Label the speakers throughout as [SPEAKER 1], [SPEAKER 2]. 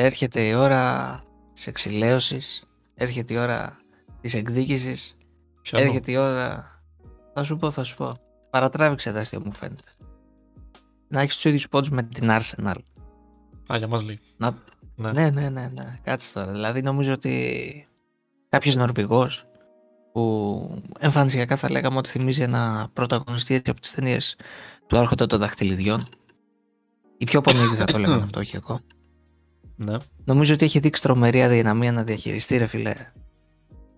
[SPEAKER 1] έρχεται η ώρα της εξηλαίωσης, έρχεται η ώρα της εκδίκησης,
[SPEAKER 2] Πιανό.
[SPEAKER 1] έρχεται η ώρα... Θα σου πω, θα σου πω. Παρατράβηξε τα αστεία μου φαίνεται. Να έχεις τους ίδιους πόντους με την Arsenal.
[SPEAKER 2] Α, για μας λέει.
[SPEAKER 1] Να...
[SPEAKER 2] Ναι.
[SPEAKER 1] Ναι, ναι, ναι, ναι. Κάτσε τώρα. Δηλαδή νομίζω ότι κάποιος Νορβηγός που εμφανισιακά θα λέγαμε ότι θυμίζει ένα πρωταγωνιστή έτσι από τις ταινίες του Άρχοντα των Δαχτυλιδιών. Η πιο πονίδη θα το λέγαμε αυτό, όχι εγώ.
[SPEAKER 2] Ναι.
[SPEAKER 1] Νομίζω ότι έχει δείξει τρομερή αδυναμία να διαχειριστεί, ρε φιλέ,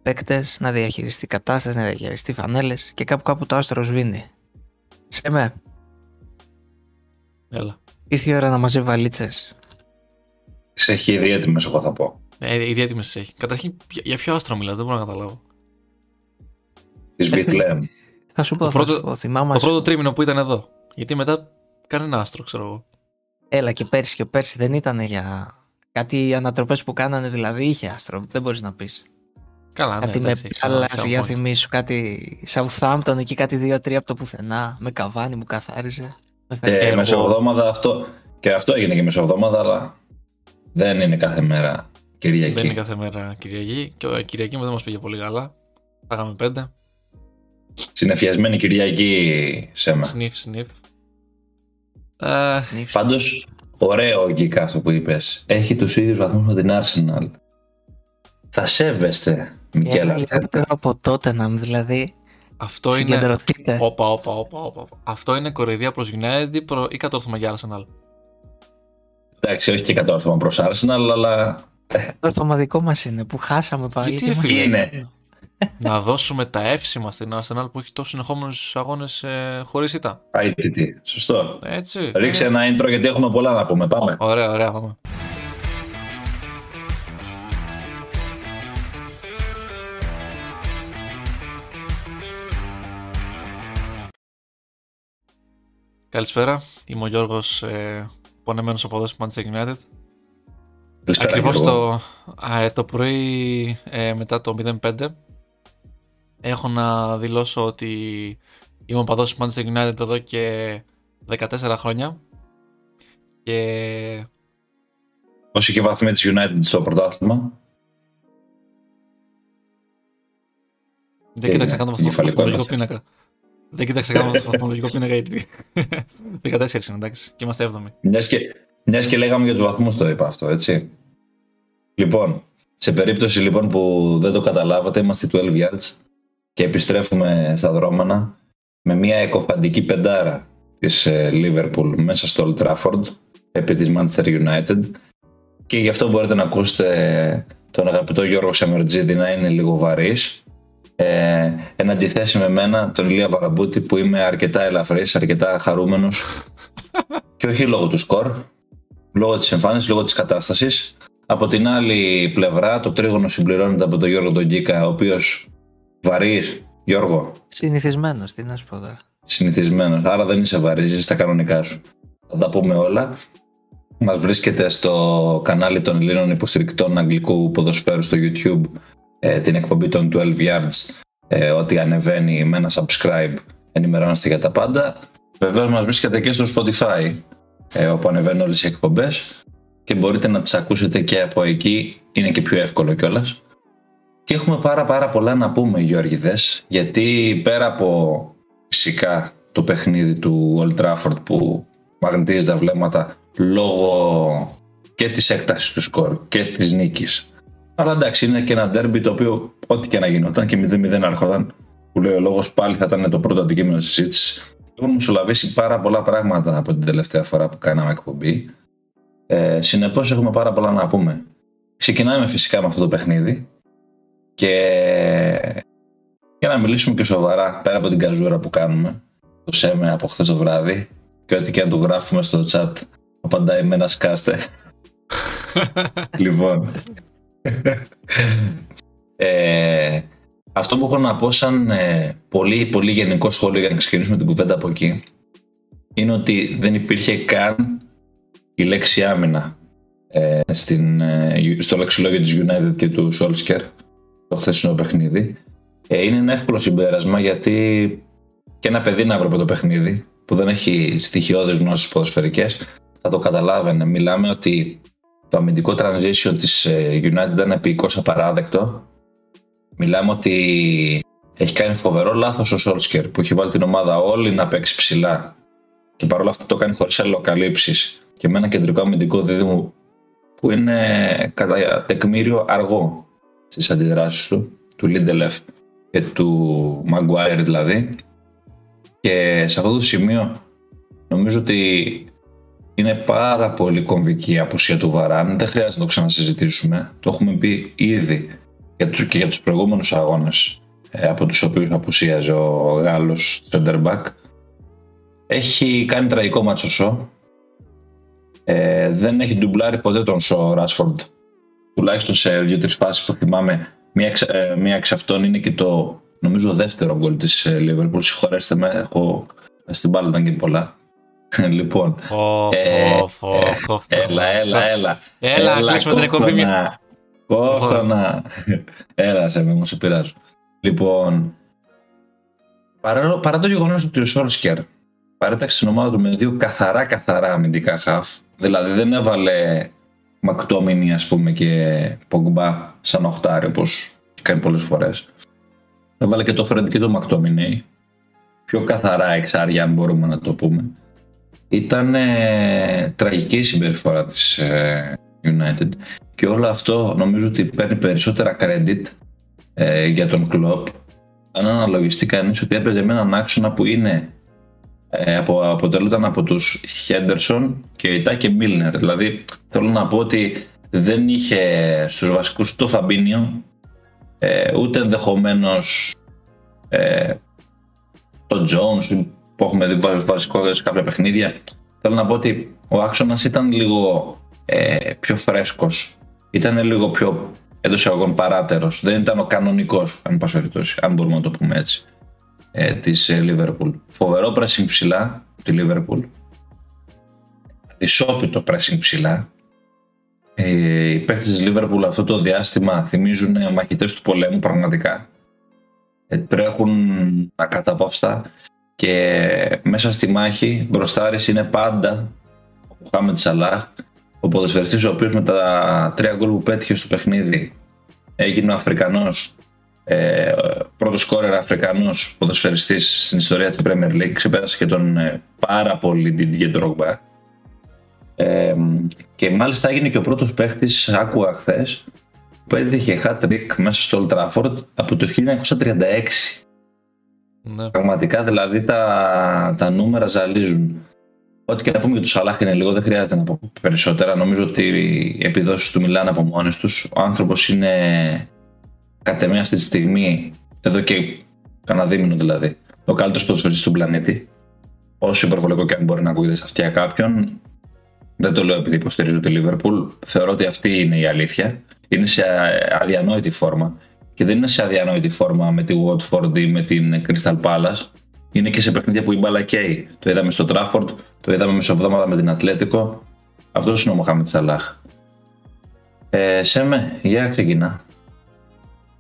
[SPEAKER 1] παίκτες, να διαχειριστεί κατάσταση, να διαχειριστεί φανέλες και κάπου κάπου το άστρο σβήνει. Σε με,
[SPEAKER 2] Έλα.
[SPEAKER 1] ήρθε η ώρα να μαζεύει βαλίτσες.
[SPEAKER 3] Σε έχει ήδη έτοιμες, εγώ θα πω.
[SPEAKER 2] Ε, ήδη έτοιμες έχει. Καταρχήν, για- για ποιο άστρο μιλάς, δεν μπορώ να καταλάβω.
[SPEAKER 3] Της Μπιτλέμ.
[SPEAKER 1] Θα σου πω,
[SPEAKER 2] Το
[SPEAKER 1] θα
[SPEAKER 2] πρώτο-
[SPEAKER 1] σου πω. Θυμάμαι,
[SPEAKER 2] Το πρώτο τρίμηνο που ήταν εδώ. Γιατί μετά κανένα άστρο, ξέρω εγώ.
[SPEAKER 1] Έλα και πέρσι και πέρσι δεν ήταν για κάτι ανατροπές που κάνανε, δηλαδή είχε άστρο, δεν μπορείς να πεις.
[SPEAKER 2] Καλά, ναι.
[SPEAKER 1] κάτι με
[SPEAKER 2] εντάξει, έχεις
[SPEAKER 1] άλλα,
[SPEAKER 2] ένα-
[SPEAKER 1] για
[SPEAKER 2] ένα point.
[SPEAKER 1] θυμίσου, κάτι Southampton, εκεί κάτι 2-3 από το πουθενά, με καβάνι μου καθάριζε. Με φέρε-
[SPEAKER 3] Και
[SPEAKER 2] Εγώ-
[SPEAKER 3] μεσοβδόμαδα αυτό. Και αυτό έγινε και μεσοβδόμαδα, αλλά δεν είναι κάθε μέρα Κυριακή.
[SPEAKER 2] Δεν είναι κάθε μέρα Κυριακή. Και ο Κυριακή μου δεν μας πήγε πολύ καλά. Πάγαμε πέντε.
[SPEAKER 3] Συνεφιασμένη Κυριακή σε με.
[SPEAKER 2] Σνιφ, σνιφ. Ε,
[SPEAKER 1] νύφστα.
[SPEAKER 3] Πάντω, ωραίο Γκίκα αυτό που είπες. Έχει τους ίδιους βαθμούς με την Arsenal. Θα σέβεστε, Μικέλα.
[SPEAKER 1] Ένα λιγότερο από τότε να δηλαδή
[SPEAKER 2] αυτό είναι.
[SPEAKER 1] συγκεντρωθείτε.
[SPEAKER 2] Όπα, όπα, όπα, όπα. Αυτό είναι κοροϊδία προς United ή, προ... ή κατόρθωμα για Arsenal.
[SPEAKER 3] Εντάξει, όχι και κατόρθωμα προς Arsenal, αλλά
[SPEAKER 1] Το ορθομαδικό μας είναι που χάσαμε πάλι.
[SPEAKER 2] Γιατί,
[SPEAKER 1] και
[SPEAKER 2] ρε
[SPEAKER 1] είμαστε-
[SPEAKER 3] είναι;
[SPEAKER 2] Να δώσουμε τα εύσημα στην Arsenal που έχει τόσους συνεχόμενους αγώνες ε, χωρίς ήττα.
[SPEAKER 3] ITT. Σωστό.
[SPEAKER 2] Έτσι.
[SPEAKER 3] Ρίξε
[SPEAKER 2] Ε,
[SPEAKER 3] ένα intro γιατί έχουμε πολλά να πούμε. Πάμε.
[SPEAKER 2] Ωραία, ωραία, πάμε. Καλησπέρα, είμαι ο Γιώργος, ε, πονεμένος από εδώ στη Manchester United.
[SPEAKER 3] Καλησπέρα,
[SPEAKER 2] Ακριβώς
[SPEAKER 3] Γιώργο.
[SPEAKER 2] το, α, ε, το πρωί ε, μετά το 0-5 έχω να δηλώσω ότι είμαι οπαδός της Manchester United εδώ και 14 χρόνια και
[SPEAKER 3] Όσοι και βαθμοί της United στο πρωτάθλημα.
[SPEAKER 2] δεν
[SPEAKER 3] Είναι
[SPEAKER 2] κοίταξα καν το
[SPEAKER 3] εγκεφαλικό
[SPEAKER 2] βαθμολογικό
[SPEAKER 3] έπαθλο.
[SPEAKER 2] πίνακα. Δεν κοίταξα καν το βαθμολογικό πίνακα γιατί 14 είναι εντάξει και είμαστε 7η.
[SPEAKER 3] Μιας και, μιας και λέγαμε για τους βαθμούς, το είπα αυτό, έτσι. Λοιπόν, σε περίπτωση λοιπόν που δεν το καταλάβατε, είμαστε 12 yards και επιστρέφουμε στα δρόμενα με μια εκοφαντική πεντάρα της ε, Liverpool μέσα στο Old Trafford επί της Manchester United. Και γι' αυτό μπορείτε να ακούσετε τον αγαπητό Γιώργο Σαμερτζίδη να είναι λίγο βαρύς. Ε, εν αντιθέσει με μένα τον Ηλία Βαραμπούτη που είμαι αρκετά ελαφρύς, αρκετά χαρούμενος. Και όχι λόγω του σκορ, λόγω της εμφάνισης, λόγω της κατάστασης. Από την άλλη πλευρά το τρίγωνο συμπληρώνεται από τον Γιώργο τον Γκίκα, ο οποίος βαρύς, Γιώργο,
[SPEAKER 1] Συνηθισμένος, τι να σου πω τώρα.
[SPEAKER 3] συνηθισμένος, άρα δεν είσαι βαρύς, είσαι στα κανονικά σου. Θα τα πούμε όλα. Μας βρίσκεται στο κανάλι των Ελλήνων υποστηρικτών αγγλικού ποδοσφαίρου στο YouTube ε, την εκπομπή των 12 Yards ε, ότι ανεβαίνει με ένα subscribe ενημερώνεστε για τα πάντα. Βεβαίως μας βρίσκεται και στο Spotify ε, όπου ανεβαίνουν όλες οι εκπομπές και μπορείτε να τις ακούσετε και από εκεί, είναι και πιο εύκολο κιόλας. Και έχουμε πάρα πάρα πολλά να πούμε Γιώργηδες, γιατί πέρα από φυσικά το παιχνίδι του Old Trafford που μαγνητίζει τα βλέμματα λόγω και της έκτασης του σκορ και της νίκης. Αλλά εντάξει είναι και ένα ντέρμπι το οποίο ό,τι και να γινόταν και 0-0 άρχονταν που λέει ο λόγος πάλι θα ήταν το πρώτο αντικείμενο της συζήτησης. Έχουν μεσολαβήσει πάρα πολλά πράγματα από την τελευταία φορά που κάναμε εκπομπή. Ε, Συνεπώς έχουμε πάρα πολλά να πούμε. Ξεκινάμε φυσικά με αυτό το παιχνίδι και για να μιλήσουμε και σοβαρά πέρα από την καζούρα που κάνουμε το ΣΕΜΕ από χθες το βράδυ και ό,τι και αν του γράφουμε στο chat απαντάει με ένα σκάστε. λοιπόν. ε, αυτό που έχω να πω σαν ε, πολύ, πολύ γενικό σχόλιο για να ξεκινήσουμε την κουβέντα από εκεί είναι ότι δεν υπήρχε καν η λέξη άμυνα ε, στην, ε, στο λεξιλόγιο της United και του Solskjaer το χθεσινό παιχνίδι. Ε, είναι ένα εύκολο συμπέρασμα γιατί και ένα παιδί να βρει το παιχνίδι που δεν έχει στοιχειώδεις γνώσεις ποδοσφαιρικές θα το καταλάβαινε. Μιλάμε ότι το αμυντικό transition της ε, United ήταν επίκως απαράδεκτο. Μιλάμε ότι έχει κάνει φοβερό λάθος ο Solskjaer που έχει βάλει την ομάδα όλη να παίξει ψηλά και παρόλα αυτά το κάνει χωρίς αλλοκαλύψεις και με ένα κεντρικό αμυντικό δίδυμο που είναι κατά τεκμήριο αργό στις αντιδράσεις του, του Lindelef και του Maguire δηλαδή και σε αυτό το σημείο νομίζω ότι είναι πάρα πολύ κομβική η απουσία του Βαράν. Δεν χρειάζεται να το ξανασυζητήσουμε. Το έχουμε πει ήδη και για τους προηγούμενους αγώνες ε, από τους οποίους απουσίαζε ο Γάλλος center Έχει κάνει τραγικό μάτσο Σο. Ε, δεν έχει ντουμπλάρει ποτέ τον Σο Ράσφορντ. Τουλάχιστον σε δύο-τρεις φάσεις που θυμάμαι. Μία, ε, μία εξ αυτών είναι και το νομίζω δεύτερο γκολ της Liverpool. Συγχωρέστε με, έχω στην μπάλα ήταν και πολλά. λοιπόν. Έλα, έλα, έλα.
[SPEAKER 2] Έλα, κλείσουμε την εκπομπή.
[SPEAKER 3] Κόφτωνα. Έλα, σε με, σε πειράζω. Λοιπόν, παρά, παρά το γεγονός ότι ο Σόλσκερ παρέταξε την ομάδα του με δύο καθαρά καθαρά αμυντικά χαφ, δηλαδή δεν έβαλε Μακτόμινι ας πούμε και Πογκμπά σαν οχτάρι όπως κάνει πολλές φορές. Έβαλε και το Φρέντ και το Μακτόμινι, πιο καθαρά εξάρια αν μπορούμε να το πούμε. Ήταν ε, τραγική η συμπεριφορά της ε, United και όλο αυτό νομίζω ότι παίρνει περισσότερα credit ε, για τον κλοπ αν αναλογιστεί κανείς ότι έπαιζε με έναν άξονα που είναι ε, απο, αποτελούνταν από τους Χέντερσον και Ιτά και Μίλνερ. Δηλαδή θέλω να πω ότι δεν είχε στους βασικούς το Φαμπίνιο ε, ούτε ενδεχομένως ε, τον Jones που έχουμε δει βασικό σε κάποια παιχνίδια. Θέλω να πω ότι ο άξονας ήταν λίγο ε, πιο φρέσκος. Ήταν λίγο πιο εντός εισαγωγών παράτερος. Δεν ήταν ο κανονικός, αν πάση περιπτώσει, αν μπορούμε να το πούμε έτσι, ε, της ε, Liverpool. Φοβερό pressing ψηλά τη Liverpool. Ισόπιτο pressing ψηλά. Ε, οι παίχτε της Liverpool αυτό το διάστημα θυμίζουν μαχητές του πολέμου πραγματικά. Ε, τρέχουν ακαταπαύστα και μέσα στη μάχη μπροστάρι είναι πάντα ο Χάμετ Σαλάχ ο ποδοσφαιριστής ο οποίος με τα τρία γκολ που πέτυχε στο παιχνίδι έγινε ο Αφρικανός ε, πρώτος σκόρερ Αφρικανός ποδοσφαιριστής στην ιστορία της Premier League ξεπέρασε και τον ε, πάρα πολύ Didier Drogba ε, και μάλιστα έγινε και ο πρώτος παίχτης άκουγα χθες που έτυχε hat-trick μέσα στο Old Trafford από το 1936 ναι. Πραγματικά δηλαδή τα, τα νούμερα ζαλίζουν. Ό,τι και να πούμε για του Σαλάχ είναι λίγο, δεν χρειάζεται να πω περισσότερα. Νομίζω ότι οι επιδόσεις του μιλάνε από μόνες τους. Ο άνθρωπος είναι κατ' εμέ αυτή τη στιγμή, εδώ και κανένα δίμηνο δηλαδή, ο καλύτερος ποδοσφαιριστής του πλανήτη. Όσο υπερβολικό και αν μπορεί να ακούγεται σε αυτιά κάποιον, δεν το λέω επειδή υποστηρίζω τη Liverpool. Θεωρώ ότι αυτή είναι η αλήθεια. Είναι σε αδιανόητη φόρμα. Και δεν είναι σε αδιανόητη φόρμα με τη Watford ή με την Crystal Palace είναι και σε παιχνίδια που η μπάλα καίει. Το είδαμε στο Τράφορντ, το είδαμε μεσοβδόματα με την Ατλέτικο. Αυτός είναι ο Μοχάμετ Σαλάχ. Ε, Σέμε, για ξεκινά.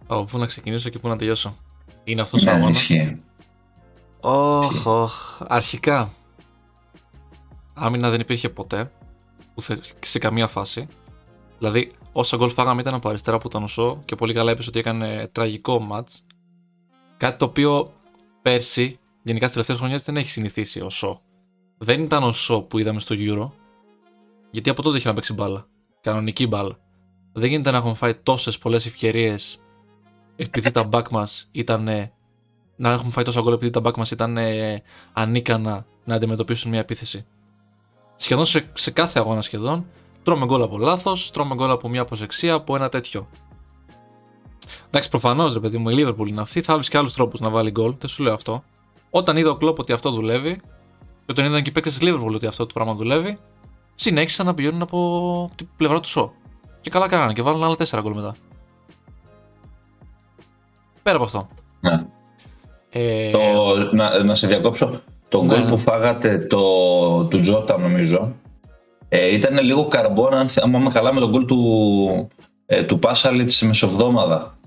[SPEAKER 2] Από πού να ξεκινήσω και πού να τελειώσω. Είναι αυτός ο
[SPEAKER 3] ναι,
[SPEAKER 2] αγώνας;
[SPEAKER 3] Ισχύει.
[SPEAKER 2] Όχ, όχ. Αρχικά. Άμυνα δεν υπήρχε ποτέ. Σε καμία φάση. Δηλαδή, όσα γκολ φάγαμε ήταν από αριστερά που ήταν ο Σο και πολύ καλά έπεσε ότι έκανε τραγικό ματ. Κάτι το οποίο πέρσι γενικά στις τελευταίες χρονιές δεν έχει συνηθίσει ο Σο. Δεν ήταν ο Σο που είδαμε στο Euro, γιατί από τότε είχε να παίξει μπάλα. Κανονική μπάλα. Δεν γίνεται να έχουμε φάει τόσες πολλές ευκαιρίες επειδή τα back μας ήταν. Να έχουμε φάει τόσα γκολ επειδή τα back μας ήταν ανίκανα να αντιμετωπίσουν μια επίθεση. Σχεδόν σε, σε κάθε αγώνα σχεδόν τρώμε γκολ από λάθος, τρώμε γκολ από μια αποσεξία, από ένα τέτοιο. Εντάξει, προφανώς ρε παιδί μου, η Liverpool είναι αυτή. Θα βρει και άλλους τρόπους να βάλει γκολ, δεν σου λέω αυτό. Όταν είδα ο Κλόπ ότι αυτό δουλεύει, και όταν είδαν και οι παίκτες της Liverpool ότι αυτό το πράγμα δουλεύει, συνέχισαν να πηγαίνουν από την πλευρά του Σο. Και καλά κάνανε και βάλουν άλλα 4 γκολ μετά. Πέρα από αυτό.
[SPEAKER 3] Ναι. Ε... Το, να, να σε διακόψω. Το ναι, γκολ ναι. που φάγατε το, του Τζότα νομίζω ε, ήταν λίγο καρμπόνα αν θυμάμαι καλά με τον γκολ του, ε, του Πάσαλιτς μεσοβδόμαδα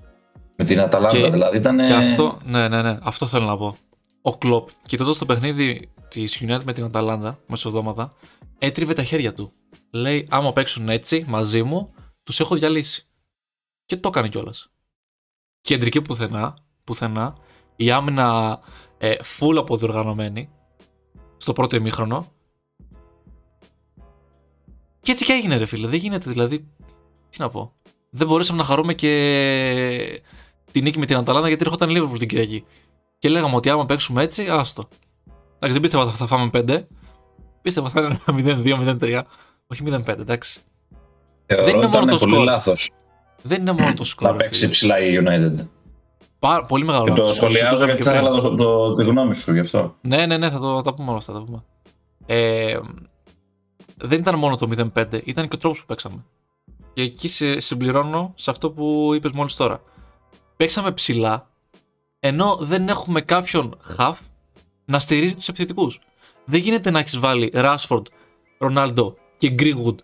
[SPEAKER 3] με την Αταλάντα και, δηλαδή ήταν...
[SPEAKER 2] Και αυτό, ναι, ναι, ναι, αυτό θέλω να πω ο Κλοπ, κοιτώντας το παιχνίδι της United με την Αταλάντα μεσοδόματα, έτριβε τα χέρια του. Λέει, άμα παίξουν έτσι μαζί μου, τους έχω διαλύσει. Και το έκανε κιόλας. Κεντρική πουθενά, πουθενά, η άμυνα ε, full αποδιοργανωμένη στο πρώτο ημίχρονο. Και έτσι και έγινε ρε φίλε, δεν γίνεται δηλαδή, τι να πω. Δεν μπορέσαμε να χαρούμε και την νίκη με την Αταλάντα γιατί έρχονταν λίγο την Κυριακή. Και λέγαμε ότι άμα παίξουμε έτσι, άστο. Εντάξει, δεν πίστευα ότι θα φάμε 5. Πίστευα θα είναι 0-2-0-3. Όχι 0-5, εντάξει.
[SPEAKER 3] Θεωρώ δεν είναι μόνο το πολύ λάθος.
[SPEAKER 2] Δεν είναι μόνο το σκορ.
[SPEAKER 3] Να παίξει ψηλά η United.
[SPEAKER 2] Πάρα, πολύ μεγάλο
[SPEAKER 3] Και το σχολιάζω γιατί θα ήθελα το, το, τη γνώμη σου γι' αυτό.
[SPEAKER 2] Ναι, ναι, ναι, θα το θα πούμε όλα αυτά. Θα πούμε. Ε, δεν ήταν μόνο το 0-5, ήταν και ο τρόπος που παίξαμε. Και εκεί σε, συμπληρώνω σε αυτό που είπες μόλις τώρα. Παίξαμε ψηλά, ενώ δεν έχουμε κάποιον half να στηρίζει τους επιθετικούς. Δεν γίνεται να έχεις βάλει Rashford, Ronaldo και Greenwood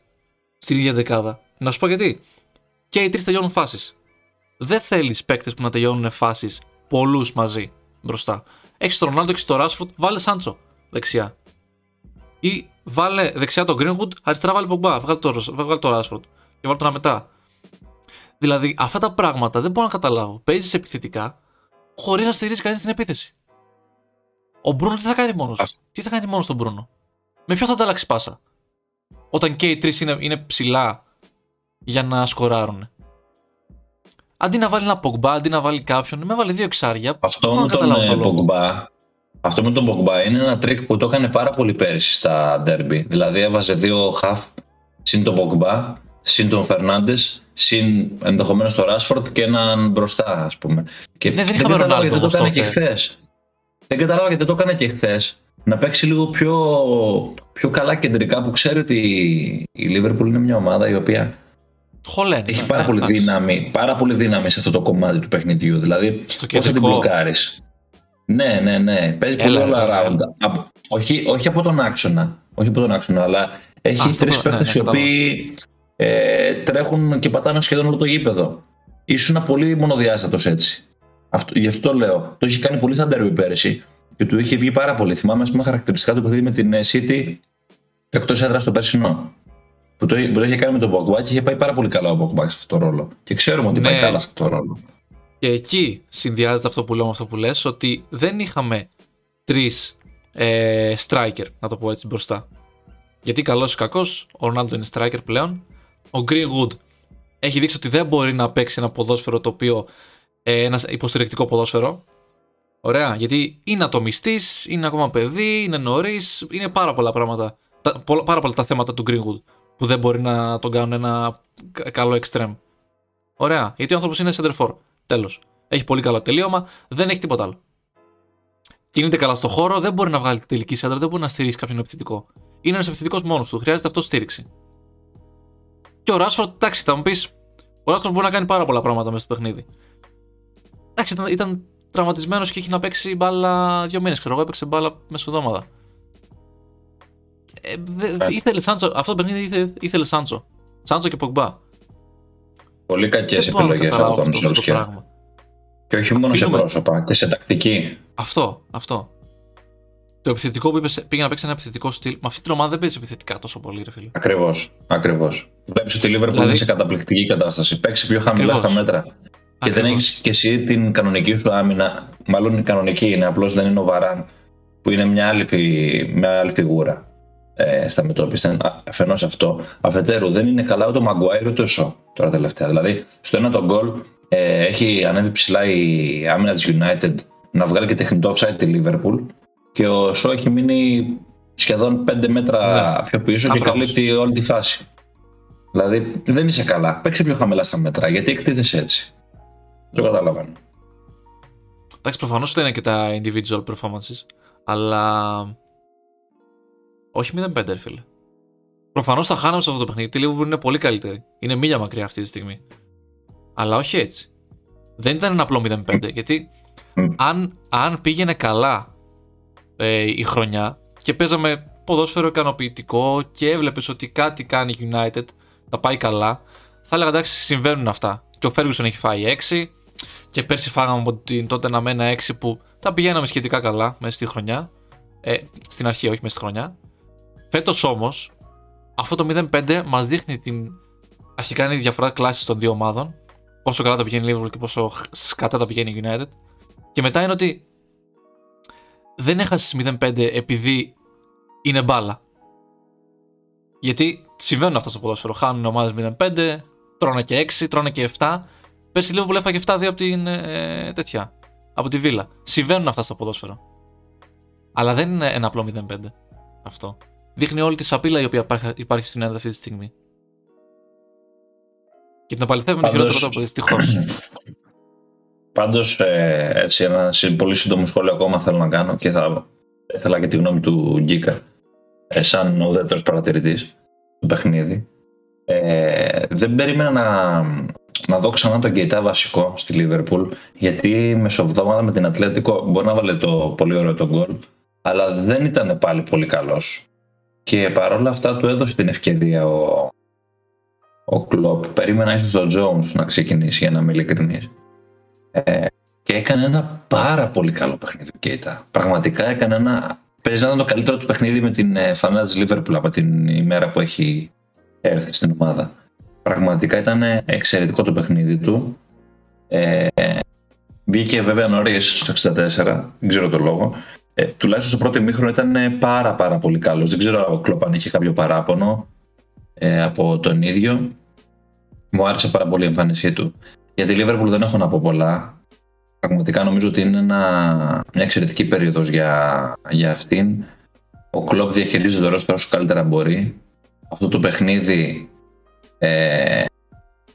[SPEAKER 2] στην ίδια δεκάδα. Να σου πω γιατί. Και οι τρεις τελειώνουν φάσεις. Δεν θέλεις παίκτες που να τελειώνουν φάσεις πολλούς μαζί μπροστά. Έχεις τον Ρονάλντο, έχεις τον Ράσφορντ, βάλε Σάντσο δεξιά. Ή βάλε δεξιά τον Greenwood, αριστερά βάλει Pogba, βγάλει το, βγάλει το Rashford και βάλει τον μετά. Δηλαδή αυτά τα πράγματα δεν μπορώ να καταλάβω. Παίζεις επιθετικά χωρίς να στηρίζεις κανείς την επίθεση. Ο Μπρούνο τι θα κάνει μόνος Τι θα κάνει μόνος τον Μπρούνο; Με ποιο θα ανταλλάξει πάσα; Όταν και οι τρεις είναι, είναι ψηλά για να σκοράρουν. Αντί να βάλει ένα Pogba, αντί να βάλει κάποιον, με βάλει δύο εξάρια.
[SPEAKER 3] Αυτό με τον ε, Pogba, αυτό με τον Pogba είναι ένα τρικ που το έκανε πάρα πολύ πέρυσι στα ντέρμπι. Δηλαδή έβαζε δύο χαφ συν τον Pogba, συν τον Φερνάντες, συν ενδεχομένως τον Ράσφορντ και έναν μπροστά, ας πούμε.
[SPEAKER 2] Και ναι, δεν, δεν κατάλαβα γιατί
[SPEAKER 3] το έκανε και χθες. Δεν κατάλαβα γιατί το έκανε και χθες. Να παίξει λίγο πιο, πιο καλά κεντρικά που ξέρει ότι η Liverpool είναι μια ομάδα η οποία
[SPEAKER 2] Χολένε.
[SPEAKER 3] Έχει πάρα πολύ, δύναμη, πάρα πολύ δύναμη σε αυτό το κομμάτι του παιχνιδιού. Δηλαδή, πώς θα την μπλοκάρεις; Ναι, ναι, ναι. Παίζει πολύ all around. όχι, όχι από τον άξονα. Όχι από τον άξονα, αλλά έχει τρεις παίχτε ναι, ναι, οι οποίοι ε, τρέχουν και πατάνε σχεδόν όλο το γήπεδο. Ήσουν πολύ μονοδιάστατος έτσι. Αυτό, γι' αυτό το λέω. Το είχε κάνει πολύ σαν τέρμι πέρυσι και του είχε βγει πάρα πολύ. Θυμάμαι, πούμε, χαρακτηριστικά του παιχνίδι με την ε, City εκτός έδρας στο περσινό που το, που το είχε κάνει με τον Ποκμπά και είχε πάει πάρα πολύ καλά ο Ποκμπά σε αυτό το ρόλο. Και ξέρουμε ότι ναι. πάει καλά σε αυτό το ρόλο.
[SPEAKER 2] Και εκεί συνδυάζεται αυτό που λέω με αυτό που λες, ότι δεν είχαμε τρεις ε, striker, να το πω έτσι μπροστά. Γιατί καλός ή κακός, ο Ρονάλντο είναι striker πλέον. Ο Greenwood έχει δείξει ότι δεν μπορεί να παίξει ένα ποδόσφαιρο το οποίο. Ε, ένας υποστηρικτικό ποδόσφαιρο. Ωραία, γιατί είναι ατομιστής, είναι ακόμα παιδί, είναι νωρίς, είναι πάρα πολλά πράγματα. Τα, πάρα πολλά τα θέματα του Greenwood που δεν μπορεί να τον κάνουν ένα καλό extreme. Ωραία, γιατί ο άνθρωπος είναι center for. Τέλος. Έχει πολύ καλό τελείωμα, δεν έχει τίποτα άλλο. Κινείται καλά στο χώρο, δεν μπορεί να βγάλει τη τελική σέντρα, δεν μπορεί να στηρίξει κάποιον επιθετικό. Είναι ένας επιθετικός μόνος του, χρειάζεται αυτό στήριξη. Και ο Ράσφορντ, εντάξει, θα μου πεις, ο Ράσφορντ μπορεί να κάνει πάρα πολλά πράγματα μέσα στο παιχνίδι. Εντάξει, ήταν, ήταν τραυματισμένος και έχει να παίξει μπάλα δύο μήνες, ξέρω εγώ, έπαιξε μπάλα μεσοδόματα. Ε, ήθελε Σάντσο, αυτό το παιχνίδι ήθελε, ήθελε Σάντσο. Σάντσο και Πογμπά.
[SPEAKER 3] Πολύ κακές επιλογές από τον Σόλσκερ. Και όχι μόνο σε πρόσωπα, και σε τακτική.
[SPEAKER 2] Αυτό, αυτό. Το επιθετικό που είπες, πήγε να παίξει ένα επιθετικό στυλ. Με αυτή την ομάδα δεν παίζει επιθετικά τόσο πολύ, ρε φίλε.
[SPEAKER 3] Ακριβώς. Ακριβώς. Βλέπεις ότι η Liverpool δηλαδή... είναι σε καταπληκτική κατάσταση. Παίξει πιο χαμηλά στα μέτρα. Και δεν έχεις και εσύ την κανονική σου άμυνα. Μάλλον η κανονική είναι, απλώς δεν είναι ο Βαράν, που είναι μια άλλη, μια άλλη φιγούρα ε, στα μετώπιση. Αφενός αυτό. Αφετέρου, δεν είναι καλά ούτε ο Μαγκουάιρ ούτε ο Σο τώρα τελευταία. Δηλαδή, στο ένα τον γκολ ε, έχει ανέβει ψηλά η άμυνα της United να βγάλει και τεχνητό offside τη Liverpool και ο Σο έχει μείνει σχεδόν 5 μέτρα ναι. πιο πίσω και καλύπτει όλη τη φάση. Δηλαδή δεν είσαι καλά. Παίξε πιο χαμηλά στα μέτρα. Γιατί εκτίθεσαι έτσι. Δεν το καταλαβαίνω.
[SPEAKER 2] Εντάξει, προφανώς δεν είναι και τα individual performances. Αλλά όχι 0-5, ρε φίλε. Προφανώς θα χάναμε σε αυτό το παιχνίδι. Η Liverpool είναι πολύ καλύτερη. Είναι μίλια μακριά αυτή τη στιγμή. Αλλά όχι έτσι. Δεν ήταν ένα απλό 0-5. Γιατί αν, αν πήγαινε καλά ε, η χρονιά και παίζαμε ποδόσφαιρο ικανοποιητικό και έβλεπες ότι κάτι κάνει η United, θα πάει καλά, θα έλεγα εντάξει, συμβαίνουν αυτά. Και ο Ferguson έχει φάει 6 και πέρσι φάγαμε από την τότε να μένα 6 που τα πηγαίναμε σχετικά καλά μέσα στη χρονιά. Ε, στην αρχή, όχι μέσα στη χρονιά. Φέτος όμως, αυτό το 0-5 μας δείχνει την. Αρχικά είναι η διαφορά κλάσης των δύο ομάδων. Πόσο καλά τα πηγαίνει η Liverpool και πόσο σκατά τα πηγαίνει η United. Και μετά είναι ότι δεν έχασες 0-5 επειδή είναι μπάλα. Γιατί συμβαίνουν αυτά στο ποδόσφαιρο. Χάνουν ομάδες 0-5, τρώνε και 6, τρώνε και 7. Πέρσι η Liverpool έφαγε 7-2 από την ε, τέτοια. Από τη Βίλα. Συμβαίνουν αυτά στο ποδόσφαιρο. Αλλά δεν είναι ένα απλό 0-5 αυτό. Δείχνει όλη τη σαπίλα η οποία υπάρχει στην Ελλάδα αυτή τη στιγμή. Και την απαληθεύουμε με χειρότερο τρόπο, δυστυχώς.
[SPEAKER 3] Πάντως, ε, έτσι, ένα πολύ σύντομο σχόλιο ακόμα θέλω να κάνω και θα ήθελα και τη γνώμη του Γκίκα, ε, σαν ουδέτερος παρατηρητής του παιχνίδι. Ε, δεν περίμενα να, να δω ξανά τον Κεϊτά βασικό στη Λίβερπουλ, γιατί μεσοβδόμαδα με την Ατλέτικο μπορεί να βάλει το πολύ ωραίο τον γκολ, αλλά δεν ήταν πάλι πολύ καλός. Και παρόλα αυτά του έδωσε την ευκαιρία ο, ο Κλοπ. Περίμενα ίσως τον Jones να ξεκινήσει για να είμαι ειλικρινής. Ε, και έκανε ένα πάρα πολύ καλό παιχνίδι ο Κέιτα. Πραγματικά έκανε ένα. Παίζει να ήταν το καλύτερο του παιχνίδι με την ε, φανέλα τη Λίβερπουλ από την ημέρα που έχει έρθει στην ομάδα. Πραγματικά ήταν εξαιρετικό το παιχνίδι του. Ε, βγήκε βέβαια νωρίς στο 64, δεν ξέρω το λόγο. Ε, τουλάχιστον στο πρώτο ημίχρονο ήταν πάρα πάρα πολύ καλός. Δεν ξέρω ο Κλοπ αν είχε κάποιο παράπονο ε, από τον ίδιο. Μου άρεσε πάρα πολύ η εμφάνισή του. Για τη Liverpool δεν έχω να πω πολλά. Πραγματικά νομίζω ότι είναι ένα, μια εξαιρετική περίοδος για, για αυτήν. Ο Κλοπ διαχειρίζεται το ρόστρο όσο καλύτερα μπορεί. Αυτό το παιχνίδι ε,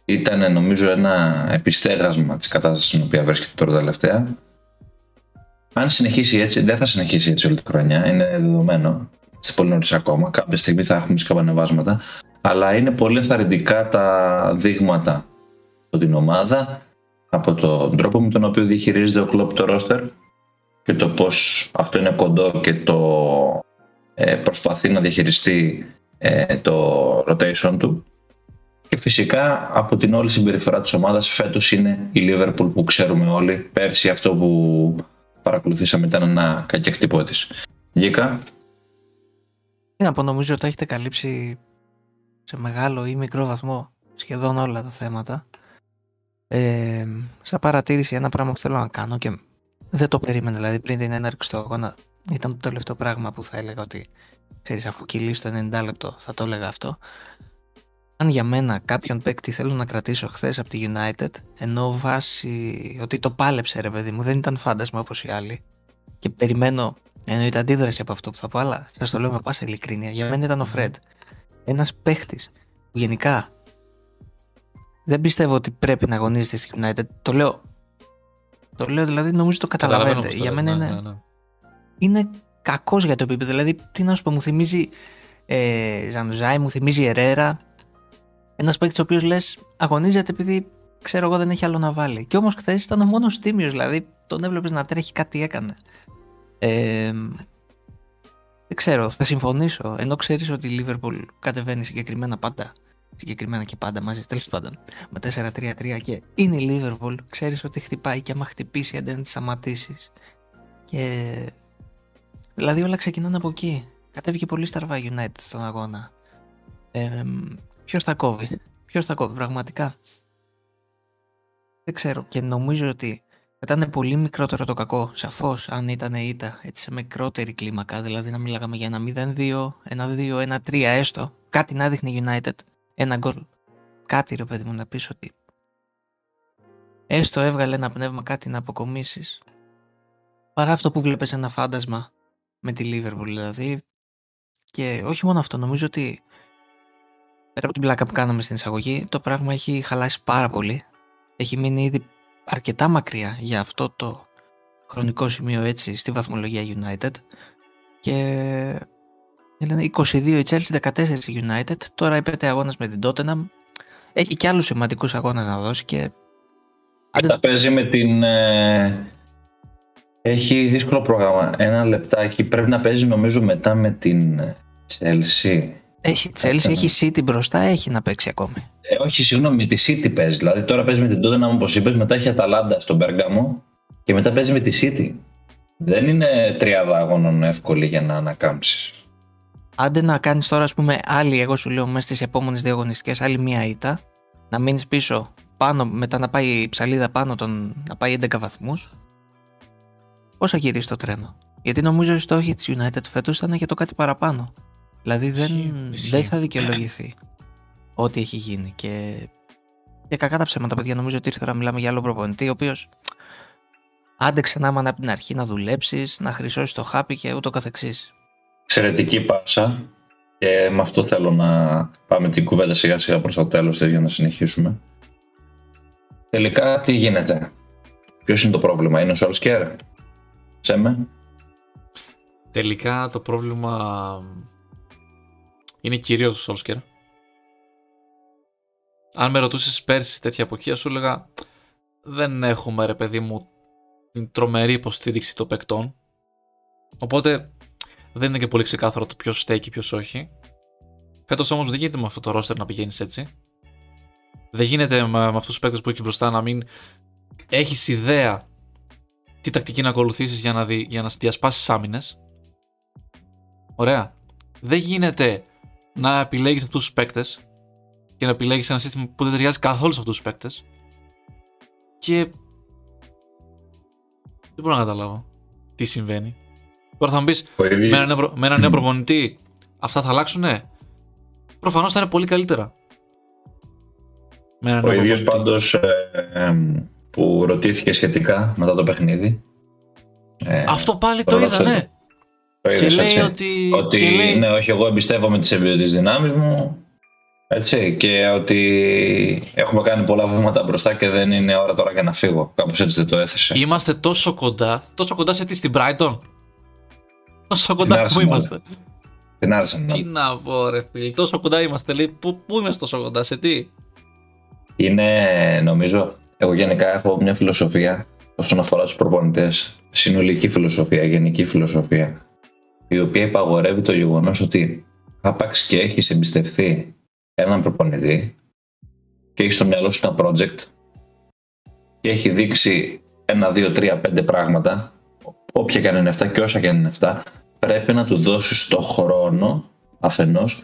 [SPEAKER 3] ήταν νομίζω ένα επιστέγασμα της κατάστασης στην οποία βρίσκεται τώρα τελευταία. Αν συνεχίσει έτσι, δεν θα συνεχίσει έτσι όλη τη χρονιά, είναι δεδομένο. Σε πολύ νωρίς ακόμα. Κάποια στιγμή θα έχουμε σκαμπανεβάσματα. Αλλά είναι πολύ ενθαρρυντικά τα δείγματα από την ομάδα, από τον τρόπο με τον οποίο διαχειρίζεται ο κλοπ το ρόστερ και το πώς αυτό είναι κοντό και το ε, προσπαθεί να διαχειριστεί ε, το rotation του. Και φυσικά από την όλη συμπεριφορά της ομάδας φέτος είναι η Liverpool που ξέρουμε όλοι. Πέρσι αυτό που παρακολουθήσαμε ήταν ένα κακιακτικό της. Γίκα.
[SPEAKER 1] Τι να πω, νομίζω ότι έχετε καλύψει σε μεγάλο ή μικρό βαθμό σχεδόν όλα τα θέματα. Ε, σαν παρατήρηση ένα πράγμα που θέλω να κάνω και δεν το περίμενα δηλαδή πριν την έναρξη του αγώνα ήταν το τελευταίο πράγμα που θα έλεγα ότι ξέρεις αφού κυλήσει το 90 λεπτό θα το έλεγα αυτό αν για μένα κάποιον παίκτη θέλω να κρατήσω χθες από τη United ενώ βάσει ότι το πάλεψε ρε παιδί μου δεν ήταν φάντασμα όπως οι άλλοι και περιμένω εννοείται αντίδραση από αυτό που θα πω αλλά σας το λέω με πάσα ειλικρίνεια για μένα ήταν ο Φρέντ ένας παίχτης που γενικά δεν πιστεύω ότι πρέπει να αγωνίζεται στη United. Το λέω. Το λέω δηλαδή νομίζω το καταλαβαίνετε. Για μένα ναι, είναι, ναι, ναι. είναι κακός για το επίπεδο. Δηλαδή, τι να σου πω, μου θυμίζει ε, Ζανουζάη, μου θυμίζει Ερέρα. Ένας παίκτης ο οποίος λες αγωνίζεται επειδή ξέρω εγώ δεν έχει άλλο να βάλει. Και όμως χθες ήταν ο μόνος τίμιος, δηλαδή τον έβλεπες να τρέχει, κάτι έκανε. Ε, δεν ξέρω, θα συμφωνήσω. Ενώ ξέρεις ότι η Liverpool κατεβαίνει συγκεκριμένα πάντα συγκεκριμένα και πάντα μαζί, τέλος πάντων, με 4-3-3 και είναι η Liverpool, ξέρεις ότι χτυπάει και άμα χτυπήσει αντί να τη σταματήσεις. Και. Δηλαδή όλα ξεκινάνε από εκεί. Κατέβηκε πολύ σταρβά United στον αγώνα. Ε, Ποιος θα κόβει, Ποιος θα κόβει, πραγματικά; Δεν ξέρω και νομίζω ότι θα ήταν πολύ μικρότερο το κακό, σαφώς, αν ήταν ήττα έτσι σε μικρότερη κλίμακα. Δηλαδή να μιλάγαμε για ένα 0-2, ένα 2, ένα 3 έστω. Κάτι να δείχνει United ένα γκολ. Κάτι ρε παιδί μου να πεις ότι έστω έβγαλε ένα πνεύμα κάτι να αποκομίσεις παρά αυτό που βλέπεις ένα φάντασμα με τη Liverpool δηλαδή και όχι μόνο αυτό νομίζω ότι πέρα από την πλάκα που κάναμε στην εισαγωγή το πράγμα έχει χαλάσει πάρα πολύ έχει μείνει ήδη αρκετά μακριά για αυτό το χρονικό σημείο έτσι στη βαθμολογία United και λένε 22 η Chelsea, 14 η United. Τώρα έπεται αγώνα με την Tottenham. Έχει και άλλους σημαντικούς αγώνες να δώσει και.
[SPEAKER 3] Μετά παίζει με την. Ε, έχει δύσκολο πρόγραμμα. Ένα λεπτάκι. Πρέπει να παίζει νομίζω μετά με την Chelsea.
[SPEAKER 1] Έχει Chelsea, έχει City μπροστά, έχει να παίξει ακόμη.
[SPEAKER 3] Ε, όχι, συγγνώμη, με τη City παίζει. Δηλαδή τώρα παίζει με την Tottenham όπως είπες, μετά έχει Αταλάντα στον Πέργαμο και μετά παίζει με τη City. Δεν είναι τριάδα αγώνων εύκολη για να ανακάμψεις.
[SPEAKER 1] άντε να κάνεις τώρα, ας πούμε, άλλη, εγώ σου λέω, μέσα στις επόμενες δύο αγωνιστικές, άλλη μία ήττα, να μείνεις πίσω, πάνω, μετά να πάει η ψαλίδα πάνω, τον, να πάει 11 βαθμούς. Πώς θα γυρίσεις το τρένο; Γιατί νομίζω οι στόχοι τη United φέτος ήταν για το κάτι παραπάνω. Δηλαδή δεν,
[SPEAKER 2] Ισχύει, ισχύει.
[SPEAKER 1] δεν θα δικαιολογηθεί ό,τι έχει γίνει. Και, και κακά τα ψέματα, παιδιά. Νομίζω ότι ήρθε να μιλάμε για άλλο προπονητή, ο οποίος άντεξε να είμαι από την αρχή να δουλέψεις, να χρυσώσεις το χάπι και ούτω καθεξής.
[SPEAKER 3] Εξαιρετική πάσα. Και με αυτό θέλω να πάμε την κουβέντα σιγά σιγά προς το τέλος της για να συνεχίσουμε. Τελικά τι γίνεται; Ποιος είναι το πρόβλημα, είναι ο Σόλσκερ. Σέμε.
[SPEAKER 2] Τελικά το πρόβλημα είναι κυρίως ο Σόλσκερ. Αν με ρωτούσες πέρσι τέτοια αποκία σου έλεγα δεν έχουμε ρε παιδί μου την τρομερή υποστήριξη των παικτών. Οπότε δεν είναι και πολύ ξεκάθαρο το ποιος φταίει και ποιος όχι. Φέτος όμως δεν γίνεται με αυτό το ρόστερ να πηγαίνεις έτσι. Δεν γίνεται με, με αυτούς τους παίκτες που έχει μπροστά να μην έχεις ιδέα τι τακτική να ακολουθήσεις για να, δι, για να διασπάσει άμυνες. Ωραία. Δεν γίνεται να επιλέγεις αυτούς τους παίκτες και να επιλέγεις ένα σύστημα που δεν ταιριάζει καθόλου σε αυτούς τους παίκτες. Και. Δεν μπορώ να καταλάβω τι συμβαίνει. Τώρα θα μου πεις,
[SPEAKER 3] Ο ίδιος-
[SPEAKER 2] με ένα, νέο, προ- με ένα νέο προπονητή αυτά θα αλλάξουνε. Προφανώς θα είναι πολύ καλύτερα. Με ένα
[SPEAKER 3] Ο
[SPEAKER 2] νέο
[SPEAKER 3] ίδιος
[SPEAKER 2] προπονητή.
[SPEAKER 3] πάντως ε, ε, που ρωτήθηκε σχετικά μετά το παιχνίδι. ε,
[SPEAKER 2] Αυτό πάλι
[SPEAKER 3] το
[SPEAKER 2] το είδα,
[SPEAKER 3] ρώτησε.
[SPEAKER 2] ναι.
[SPEAKER 3] Το
[SPEAKER 2] Και
[SPEAKER 3] είδες,
[SPEAKER 2] λέει
[SPEAKER 3] έτσι.
[SPEAKER 2] ότι.
[SPEAKER 3] ότι
[SPEAKER 2] και λέει,
[SPEAKER 3] ναι, όχι, εγώ εμπιστεύομαι τις, εμπει- τις δυνάμεις μου έτσι, και ότι έχουμε κάνει πολλά βήματα μπροστά και δεν είναι ώρα τώρα για να φύγω. Κάπως έτσι δεν το έθεσε.
[SPEAKER 2] Είμαστε τόσο κοντά. Τόσο κοντά σε τι, στην Brighton; Τόσο κοντά
[SPEAKER 3] Arsenal.
[SPEAKER 2] που είμαστε.
[SPEAKER 3] Την άρεσε
[SPEAKER 2] Τι να πω, ρε φίλε. Τόσο κοντά είμαστε. Λέει, πού, πού είμαστε τόσο κοντά, σε τι;
[SPEAKER 3] Είναι, νομίζω, εγώ γενικά έχω μια φιλοσοφία όσον αφορά τους προπονητές, συνολική φιλοσοφία, γενική φιλοσοφία, η οποία υπαγορεύει το γεγονός ότι άπαξ και έχεις εμπιστευθεί έναν προπονητή και έχεις στο μυαλό σου ένα project και έχει δείξει ένα, δύο, τρία, πέντε πράγματα, όποια και αν είναι αυτά και όσα και αν είναι αυτά, πρέπει να του δώσεις το χρόνο αφενός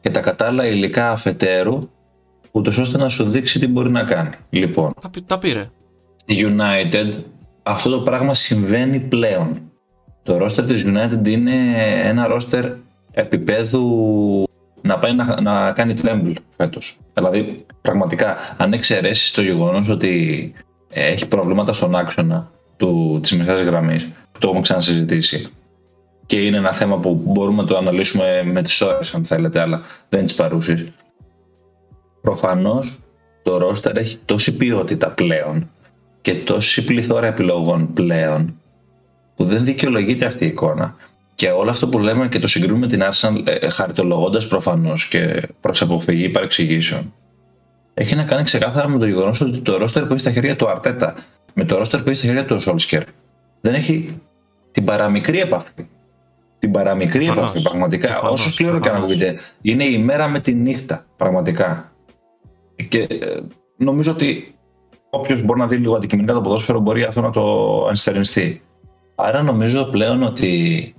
[SPEAKER 3] και τα κατάλληλα υλικά αφετέρου ούτως ώστε να σου δείξει τι μπορεί να κάνει. Λοιπόν,
[SPEAKER 2] Τα, πη- τα πήρε.
[SPEAKER 3] στη United αυτό το πράγμα συμβαίνει πλέον. Το roster της United είναι ένα roster επίπεδου να πάει να, να κάνει tremble φέτος. Δηλαδή, πραγματικά, αν εξαιρέσεις το γεγονός ότι ε, έχει προβλήματα στον άξονα του, της μεσαίας γραμμής, που το έχουμε ξανασυζητήσει, και είναι ένα θέμα που μπορούμε να το αναλύσουμε με τις ώρες αν θέλετε, αλλά δεν είναι τις παρούσεις. Προφανώς το roster έχει τόση ποιότητα πλέον και τόση πληθώρα επιλογών πλέον που δεν δικαιολογείται αυτή η εικόνα. Και όλο αυτό που λέμε και το συγκρίνουμε με την Arsenal ε, χαριτολογώντας προφανώς και προς αποφυγή παρεξηγήσεων έχει να κάνει ξεκάθαρα με το γεγονός ότι το roster που έχει στα χέρια του Αρτέτα με το roster που έχει στα χέρια του Solskjaer δεν έχει την παραμικρή επαφή. Την παραμικρή
[SPEAKER 2] Προφανώς.
[SPEAKER 3] επαφή, πραγματικά.
[SPEAKER 2] Προφανώς,
[SPEAKER 3] Όσο σκληρό και να
[SPEAKER 2] προφανώς.
[SPEAKER 3] ακούγεται, είναι η μέρα με τη νύχτα, πραγματικά. Και ε, νομίζω ότι όποιος μπορεί να δει λίγο αντικειμενικά το ποδόσφαιρο μπορεί αυτό να το ενστερνιστεί. Άρα νομίζω πλέον ότι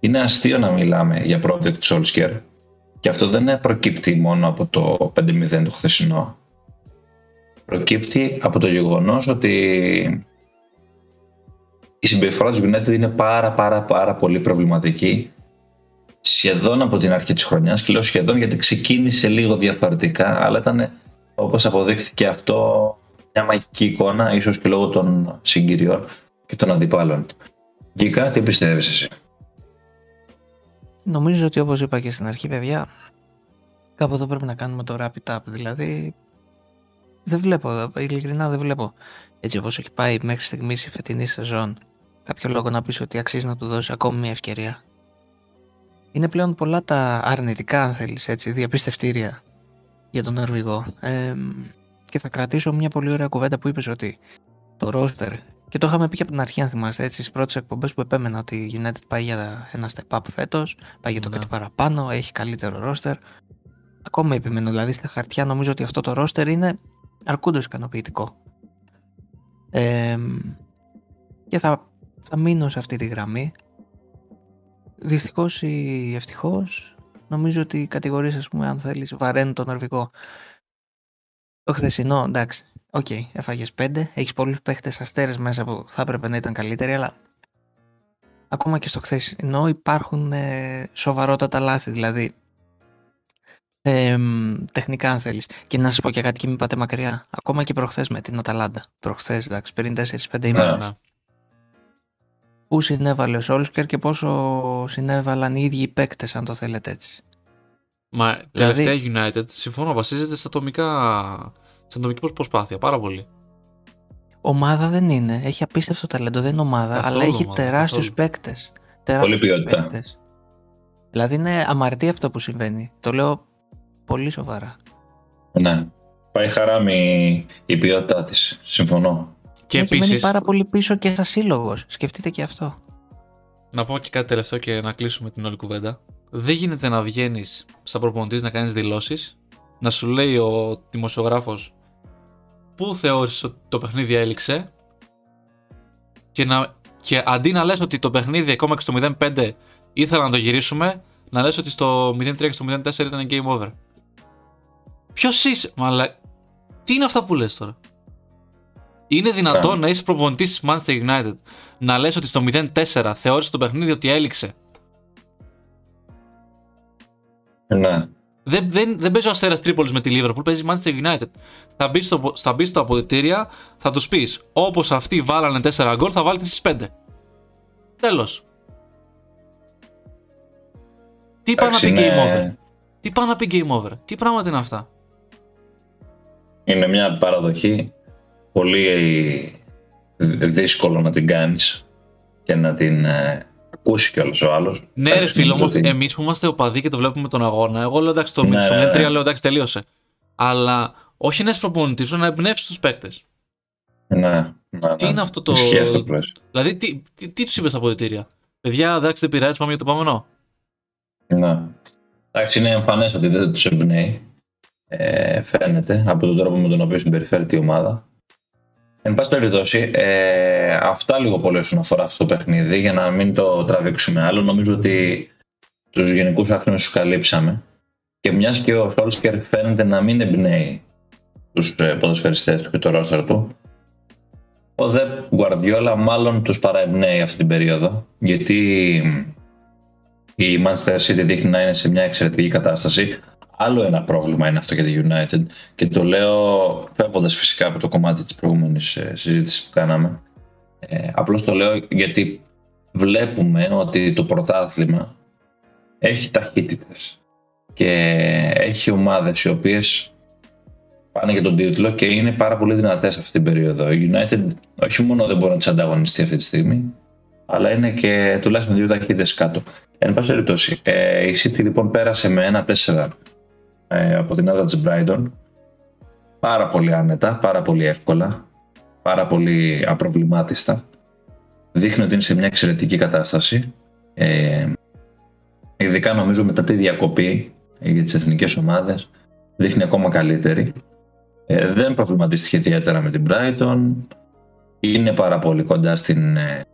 [SPEAKER 3] είναι αστείο να μιλάμε για project Solskjaer και αυτό δεν προκύπτει μόνο από το 5-0 το χθεσινό. Προκύπτει από το γεγονός ότι η συμπεριφορά της United είναι πάρα πάρα πάρα πολύ προβληματική σχεδόν από την αρχή της χρονιάς και λέω σχεδόν γιατί ξεκίνησε λίγο διαφορετικά αλλά ήταν όπως αποδείχθηκε αυτό μια μαγική εικόνα ίσως και λόγω των συγκυριών και των αντιπάλων. Γκίκα, τι πιστεύεις εσύ.
[SPEAKER 1] Νομίζω ότι όπως είπα και στην αρχή, παιδιά, κάπου εδώ πρέπει να κάνουμε το wrap it up. Δηλαδή, δεν βλέπω, ειλικρινά δεν βλέπω. Έτσι όπως έχει πάει μέχρι στιγμής η φετινή σεζόν, κάποιο λόγο να πεις ότι αξίζει να του δώσει ακόμη μια ευκαιρία. Είναι πλέον πολλά τα αρνητικά, αν θέλεις, έτσι, διαπιστευτήρια για τον Νορβηγό. Ε, και θα κρατήσω μια πολύ ωραία κουβέντα που είπες ότι το roster και το είχαμε πει και από την αρχή, αν θυμάστε, έτσι, στις πρώτες εκπομπές που επέμενα ότι η United πάει για ένα step up φέτος, πάει για το
[SPEAKER 2] Ναι.
[SPEAKER 1] κάτι παραπάνω, έχει καλύτερο roster. Ακόμα επιμένω, δηλαδή στα χαρτιά νομίζω ότι αυτό το ρόστερ είναι αρκούντως ικανοποιητικό. Ε, και θα, θα μείνω σε αυτή τη γραμμή. δυστυχώς ή ευτυχώς νομίζω ότι οι κατηγορίες ας πούμε αν θέλεις βαραίνουν τον Νορβηγό. Το χθεσινό εντάξει, OK, okay, έφαγες πέντε, έχεις πολλούς παίχτες αστέρες μέσα που θα έπρεπε να ήταν καλύτεροι αλλά ακόμα και στο χθεσινό υπάρχουν ε, σοβαρότατα λάθη δηλαδή ε, τεχνικά αν θέλεις. Και να σας πω και κάτι και μην πάτε μακριά. Ακόμα και προχθές με την Αταλάντα. Προχθές εντάξει 54-5 ημέρες. ναι. Πού συνέβαλε ο Σόλσκερ και πόσο συνέβαλαν οι ίδιοι οι παίκτες αν το θέλετε έτσι.
[SPEAKER 2] Μα δηλαδή... τελευταία United, συμφωνώ, βασίζεται σε, ατομικά, σε ατομική προσπάθεια πάρα πολύ.
[SPEAKER 1] Ομάδα δεν είναι. Έχει απίστευτο ταλέντο. Δεν είναι ομάδα, καθόλου αλλά έχει τεράστιους παίκτες.
[SPEAKER 3] Πολύ ποιότητα. Παίκτες.
[SPEAKER 1] Δηλαδή είναι αμαρτία αυτό που συμβαίνει. Το λέω πολύ σοβαρά.
[SPEAKER 3] Ναι. Πάει χαράμι η ποιότητά της. Συμφωνώ.
[SPEAKER 1] Και έχει επίσης... πάρα πολύ πίσω και σαν σύλλογος. Σκεφτείτε και αυτό.
[SPEAKER 2] Να πω και κάτι τελευταίο και να κλείσουμε την όλη κουβέντα. Δεν γίνεται να βγαίνεις σαν προπονητής να κάνεις δηλώσεις, να σου λέει ο δημοσιογράφος πού θεώρησες ότι το παιχνίδι έληξε; Και, να, και αντί να λες ότι το παιχνίδι ακόμα και στο 0-5 ήθελα να το γυρίσουμε, να λες ότι στο 0-3 και στο 0-4 ήταν game over. Ποιος είσαι, μαλα... Τι είναι αυτά που λες τώρα; Είναι δυνατόν να είσαι προπονητής της Manchester United να λες ότι στο 0-4 θεώρησες το παιχνίδι ότι έληξε;
[SPEAKER 3] Ναι.
[SPEAKER 2] Δεν, δεν, δεν παίζει ο Αστέρας Τρίπολης με τη Liverpool, παίζει Manchester United. Θα μπεις στο, θα μπεις στο αποδητήρια, θα τους πεις όπως αυτοί βάλανε 4 γκολ, θα βάλετε στι 5. Τέλος. Τι πάει να πει game over; Τι πάει να πει game over; Τι πράγματα είναι αυτά;
[SPEAKER 3] Είναι μια παραδοχή πολύ δύσκολο να την κάνεις και να την ε, ακούσει κιόλας ο άλλος.
[SPEAKER 2] Ναι, ρε φίλο, όμως εμείς που είμαστε οπαδοί και το βλέπουμε τον αγώνα, εγώ λέω εντάξει, το ναι, 0 3 ναι. λέω εντάξει, τελείωσε. Αλλά όχι ένας προπονητής, να εμπνεύσει τους παίκτες.
[SPEAKER 3] Ναι, ναι, ναι.
[SPEAKER 2] Τι είναι αυτό το. δηλαδή, τι, τι, τι τους είπες στα αποδητήρια; Παιδιά, εντάξει, δεν πειράζει, πάμε για το επόμενο.
[SPEAKER 3] Ναι. Εντάξει, είναι εμφανές ότι δεν τους εμπνέει. Ε, φαίνεται από τον τρόπο με τον οποίο συμπεριφέρεται η ομάδα. Εν πάση περιπτώσει, ε, αυτά λίγο πολύ όσον αφορά αυτό το παιχνίδι, για να μην το τραβήξουμε άλλο. Νομίζω ότι τους γενικούς άξονες τους καλύψαμε. Και μιας και ο Σόλσκερ φαίνεται να μην εμπνέει τους ε, ποδοσφαιριστές του και το ρόστερ του, ο Δε Γκουαρδιόλα μάλλον τους παραεμπνέει αυτή την περίοδο, γιατί η Manchester City δείχνει να είναι σε μια εξαιρετική κατάσταση, Άλλο ένα πρόβλημα είναι αυτό για τη United και το λέω φεύγοντας φυσικά από το κομμάτι της προηγούμενης ε, συζήτησης που κάναμε. Ε, απλώς το λέω γιατί βλέπουμε ότι το πρωτάθλημα έχει ταχύτητες και έχει ομάδες οι οποίες πάνε για τον τίτλο και είναι πάρα πολύ δυνατές αυτή την περίοδο. Η United όχι μόνο δεν μπορεί να τις ανταγωνιστεί αυτή τη στιγμή, αλλά είναι και τουλάχιστον δύο ταχύτητες κάτω. Εν πάση περιπτώσει, ε, η City λοιπόν πέρασε με ένα 4 ε, από την έδρα της Brighton πάρα πολύ άνετα, πάρα πολύ εύκολα, πάρα πολύ απροβλημάτιστα. Δείχνει ότι είναι σε μια εξαιρετική κατάσταση. Ε, ειδικά νομίζω μετά τη διακοπή για τις εθνικές ομάδες δείχνει ακόμα καλύτερη. Ε, δεν προβληματίστηκε ιδιαίτερα με την Brighton. Είναι πάρα πολύ κοντά στην ε,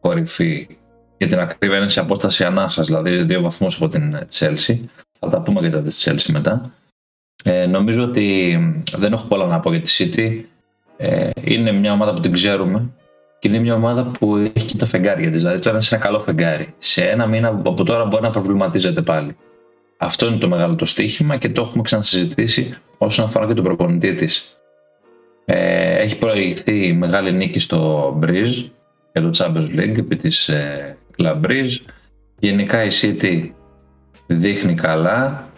[SPEAKER 3] κορυφή για την ακρίβεια είναι σε απόσταση ανάσας, δηλαδή δύο βαθμούς από την Chelsea. Θα τα πούμε για τα της Chelsea μετά. Ε, νομίζω ότι δεν έχω πολλά να πω για τη City. Ε, είναι μια ομάδα που την ξέρουμε και είναι μια ομάδα που έχει και τα φεγγάρια της. Δηλαδή τώρα είναι σε ένα καλό φεγγάρι. Σε ένα μήνα από τώρα μπορεί να προβληματίζεται πάλι. Αυτό είναι το μεγάλο το στοίχημα και το έχουμε ξανασυζητήσει όσον αφορά και τον προπονητή της. Ε, έχει προηγηθεί μεγάλη νίκη στο Bridge για το Champions League επί της ε, Club Bridge. Γενικά η City δείχνει καλά.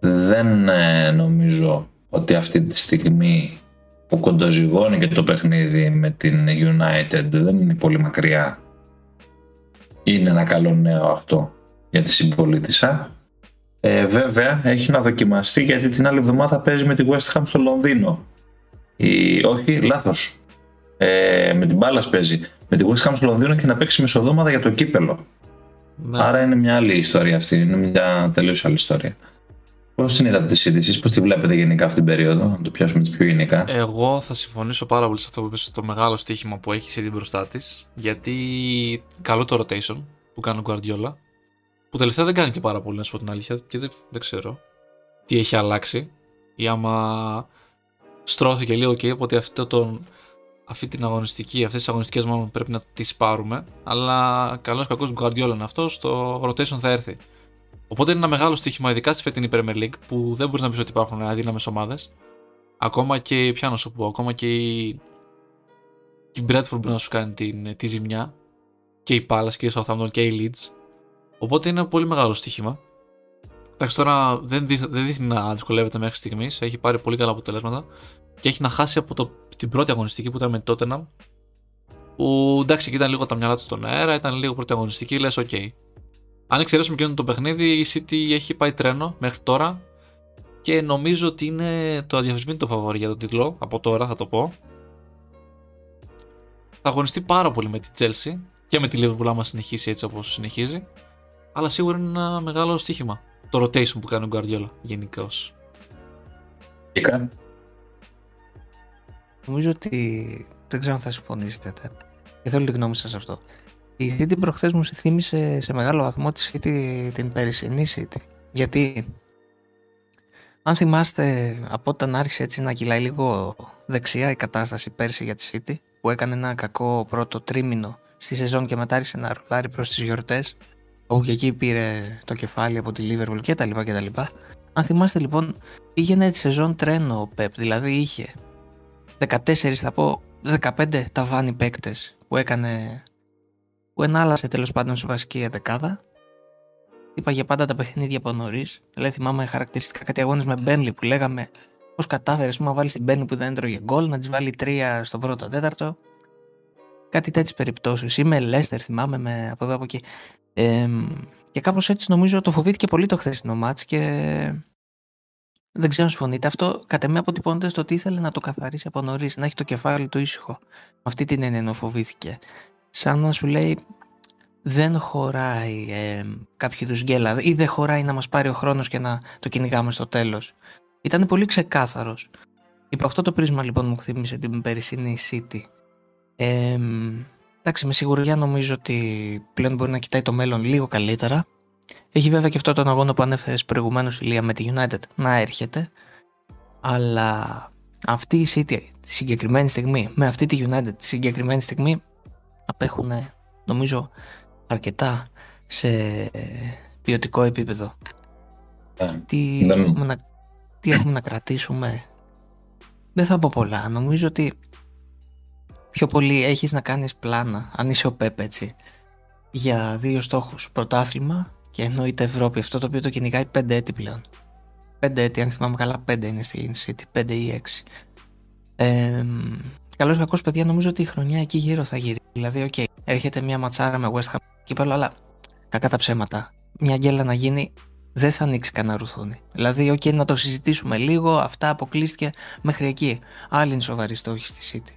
[SPEAKER 3] Δεν ε, νομίζω ότι αυτή τη στιγμή που κοντοζυγώνει και το παιχνίδι με την United δεν είναι πολύ μακριά. Είναι ένα καλό νέο αυτό για τη συμπολίτησα. Ε, βέβαια έχει να δοκιμαστεί γιατί την άλλη εβδομάδα παίζει με τη West Ham στο Λονδίνο. Η, όχι, λάθος. Ε, με την μπάλα παίζει. Με τη West Ham στο Λονδίνο και να παίξει μεσοδόματα για το κύπελο. Ναι. Άρα είναι μια άλλη ιστορία αυτή. Είναι μια τελείως άλλη ιστορία. Πώς την είδατε τη είδηση, πώς τη βλέπετε γενικά αυτή την περίοδο, να το πιάσουμε τι πιο γενικά;
[SPEAKER 2] Εγώ θα συμφωνήσω πάρα πολύ σε αυτό που είπες το μεγάλο στοίχημα που έχεις ήδη μπροστά της. Γιατί καλό το rotation που κάνει ο Guardiola. που τελευταία δεν κάνει και πάρα πολύ, να σου πω την αλήθεια, και δεν, δεν ξέρω τι έχει αλλάξει. Ή άμα στρώθηκε λίγο και είπε ότι αυτό τον, αυτή την αγωνιστική, αυτές τις αγωνιστικές μάλλον πρέπει να τις πάρουμε. Αλλά καλός κακός Guardiola είναι αυτός, στο rotation θα έρθει. Οπότε είναι ένα μεγάλο στοίχημα, ειδικά στη φετινή Premier League, που δεν μπορείς να πεις ότι υπάρχουν αδύναμες ομάδες. Ακόμα και, πια να σου πω, ακόμα και η, η Bradford μπορεί να σου κάνει την, τη ζημιά. Και η Palace και η Southampton και η Leeds. Οπότε είναι ένα πολύ μεγάλο στοίχημα. Εντάξει, τώρα δεν, δείχνει, δεν δείχνει να δυσκολεύεται μέχρι στιγμής. Έχει πάρει πολύ καλά αποτελέσματα και έχει να χάσει από το, την πρώτη αγωνιστική που ήταν με Tottenham. Που εντάξει, εκεί ήταν λίγο τα μυαλά του στον αέρα, ήταν λίγο πρώτη αγωνιστική, λες: OK. Αν εξαιρέσουμε και το παιχνίδι, η City έχει πάει τρένο μέχρι τώρα και νομίζω ότι είναι το αδιαφεσμήτητο φαβόρι για τον τίτλο. Από τώρα θα το πω. Θα αγωνιστεί πάρα πολύ με τη Chelsea και με τη Liverpool άμα συνεχίσει έτσι όπως συνεχίζει. Αλλά σίγουρα είναι ένα μεγάλο στοίχημα. Το rotation που κάνει ο Guardiola γενικώς.
[SPEAKER 3] Τι κάνει;
[SPEAKER 1] Νομίζω ότι δεν ξέρω αν θα συμφωνήσετε. Και θέλω τη γνώμη σας αυτό. Η City προχθές μου θύμισε σε μεγάλο βαθμό τη City την περσινή City. Γιατί αν θυμάστε από όταν άρχισε έτσι να κυλάει λίγο δεξιά η κατάσταση πέρσι για τη City που έκανε ένα κακό πρώτο τρίμηνο στη σεζόν και μετά άρχισε να ρολάρει προς τις γιορτές όπου και εκεί πήρε το κεφάλι από τη Liverpool και τα λοιπά και τα λοιπά. Αν θυμάστε λοιπόν πήγαινε τη σεζόν τρένο ο Pep, δηλαδή είχε 14 θα πω 15 ταβάνι παίκτες που έκανε που ενάλλασε τέλος πάντων σε βασική δεκάδα. Είπα για πάντα τα παιχνίδια από νωρίς. Δηλαδή θυμάμαι χαρακτηριστικά κάτι αγώνες με Μπένλι που λέγαμε πώς κατάφερε να βάλεις την Μπένλι που δεν έτρωγε γκολ, να της βάλει τρία στο πρώτο τέταρτο. Κάτι τέτοιες περιπτώσεις. Είμαι Λέστερ, θυμάμαι με από εδώ από εκεί. Ε, και κάπως έτσι νομίζω το φοβήθηκε πολύ το χθεσινό μάτς και δεν ξέρω αν συμφωνείτε. Αυτό κατ' εμέ αποτυπώνεται στο ότι ήθελε να το καθαρίσει από νωρίς, να έχει το κεφάλι του ήσυχο. Με αυτή την έννοια φοβήθηκε σαν να σου λέει δεν χωράει ε, κάποιο είδους γκέλα ή δεν χωράει να μας πάρει ο χρόνος και να το κυνηγάμε στο τέλος. Ήταν πολύ ξεκάθαρος. Υπό αυτό το πρίσμα λοιπόν μου θύμισε την περσινή City. Ε, εντάξει, με σιγουριά νομίζω ότι πλέον μπορεί να κοιτάει το μέλλον λίγο καλύτερα. Έχει βέβαια και αυτό τον αγώνα που ανέφερες προηγουμένως η Λία με τη United να έρχεται. Αλλά αυτή η City τη συγκεκριμένη στιγμή, με αυτή τη United τη συγκεκριμένη στιγμή, απέχουν νομίζω αρκετά σε ποιοτικό επίπεδο.
[SPEAKER 3] Ε,
[SPEAKER 1] τι, έχουμε να, τι έχουμε να κρατήσουμε; Δεν θα πω πολλά. Νομίζω ότι πιο πολύ έχεις να κάνεις πλάνα, αν είσαι ο Πέπ έτσι, για δύο στόχους. Πρωτάθλημα και εννοείται Ευρώπη. Αυτό το οποίο το κυνηγάει πέντε έτη πλέον. Πέντε έτη, αν θυμάμαι καλά, πέντε είναι στην City, πέντε ή έξι. Ε, Καλός κακός, παιδιά, νομίζω ότι η χρονιά εκεί γύρω θα γυρίσει. Δηλαδή, OK, okay, έρχεται μια ματσάρα με West Ham κύπελλο, αλλά κακά τα ψέματα. Μια γκέλα να γίνει δεν θα ανοίξει κανένα ρουθούνι. Δηλαδή, OK, okay, να το συζητήσουμε λίγο, αυτά αποκλείστηκε μέχρι εκεί. Άλλοι είναι σοβαροί στόχοι στη City.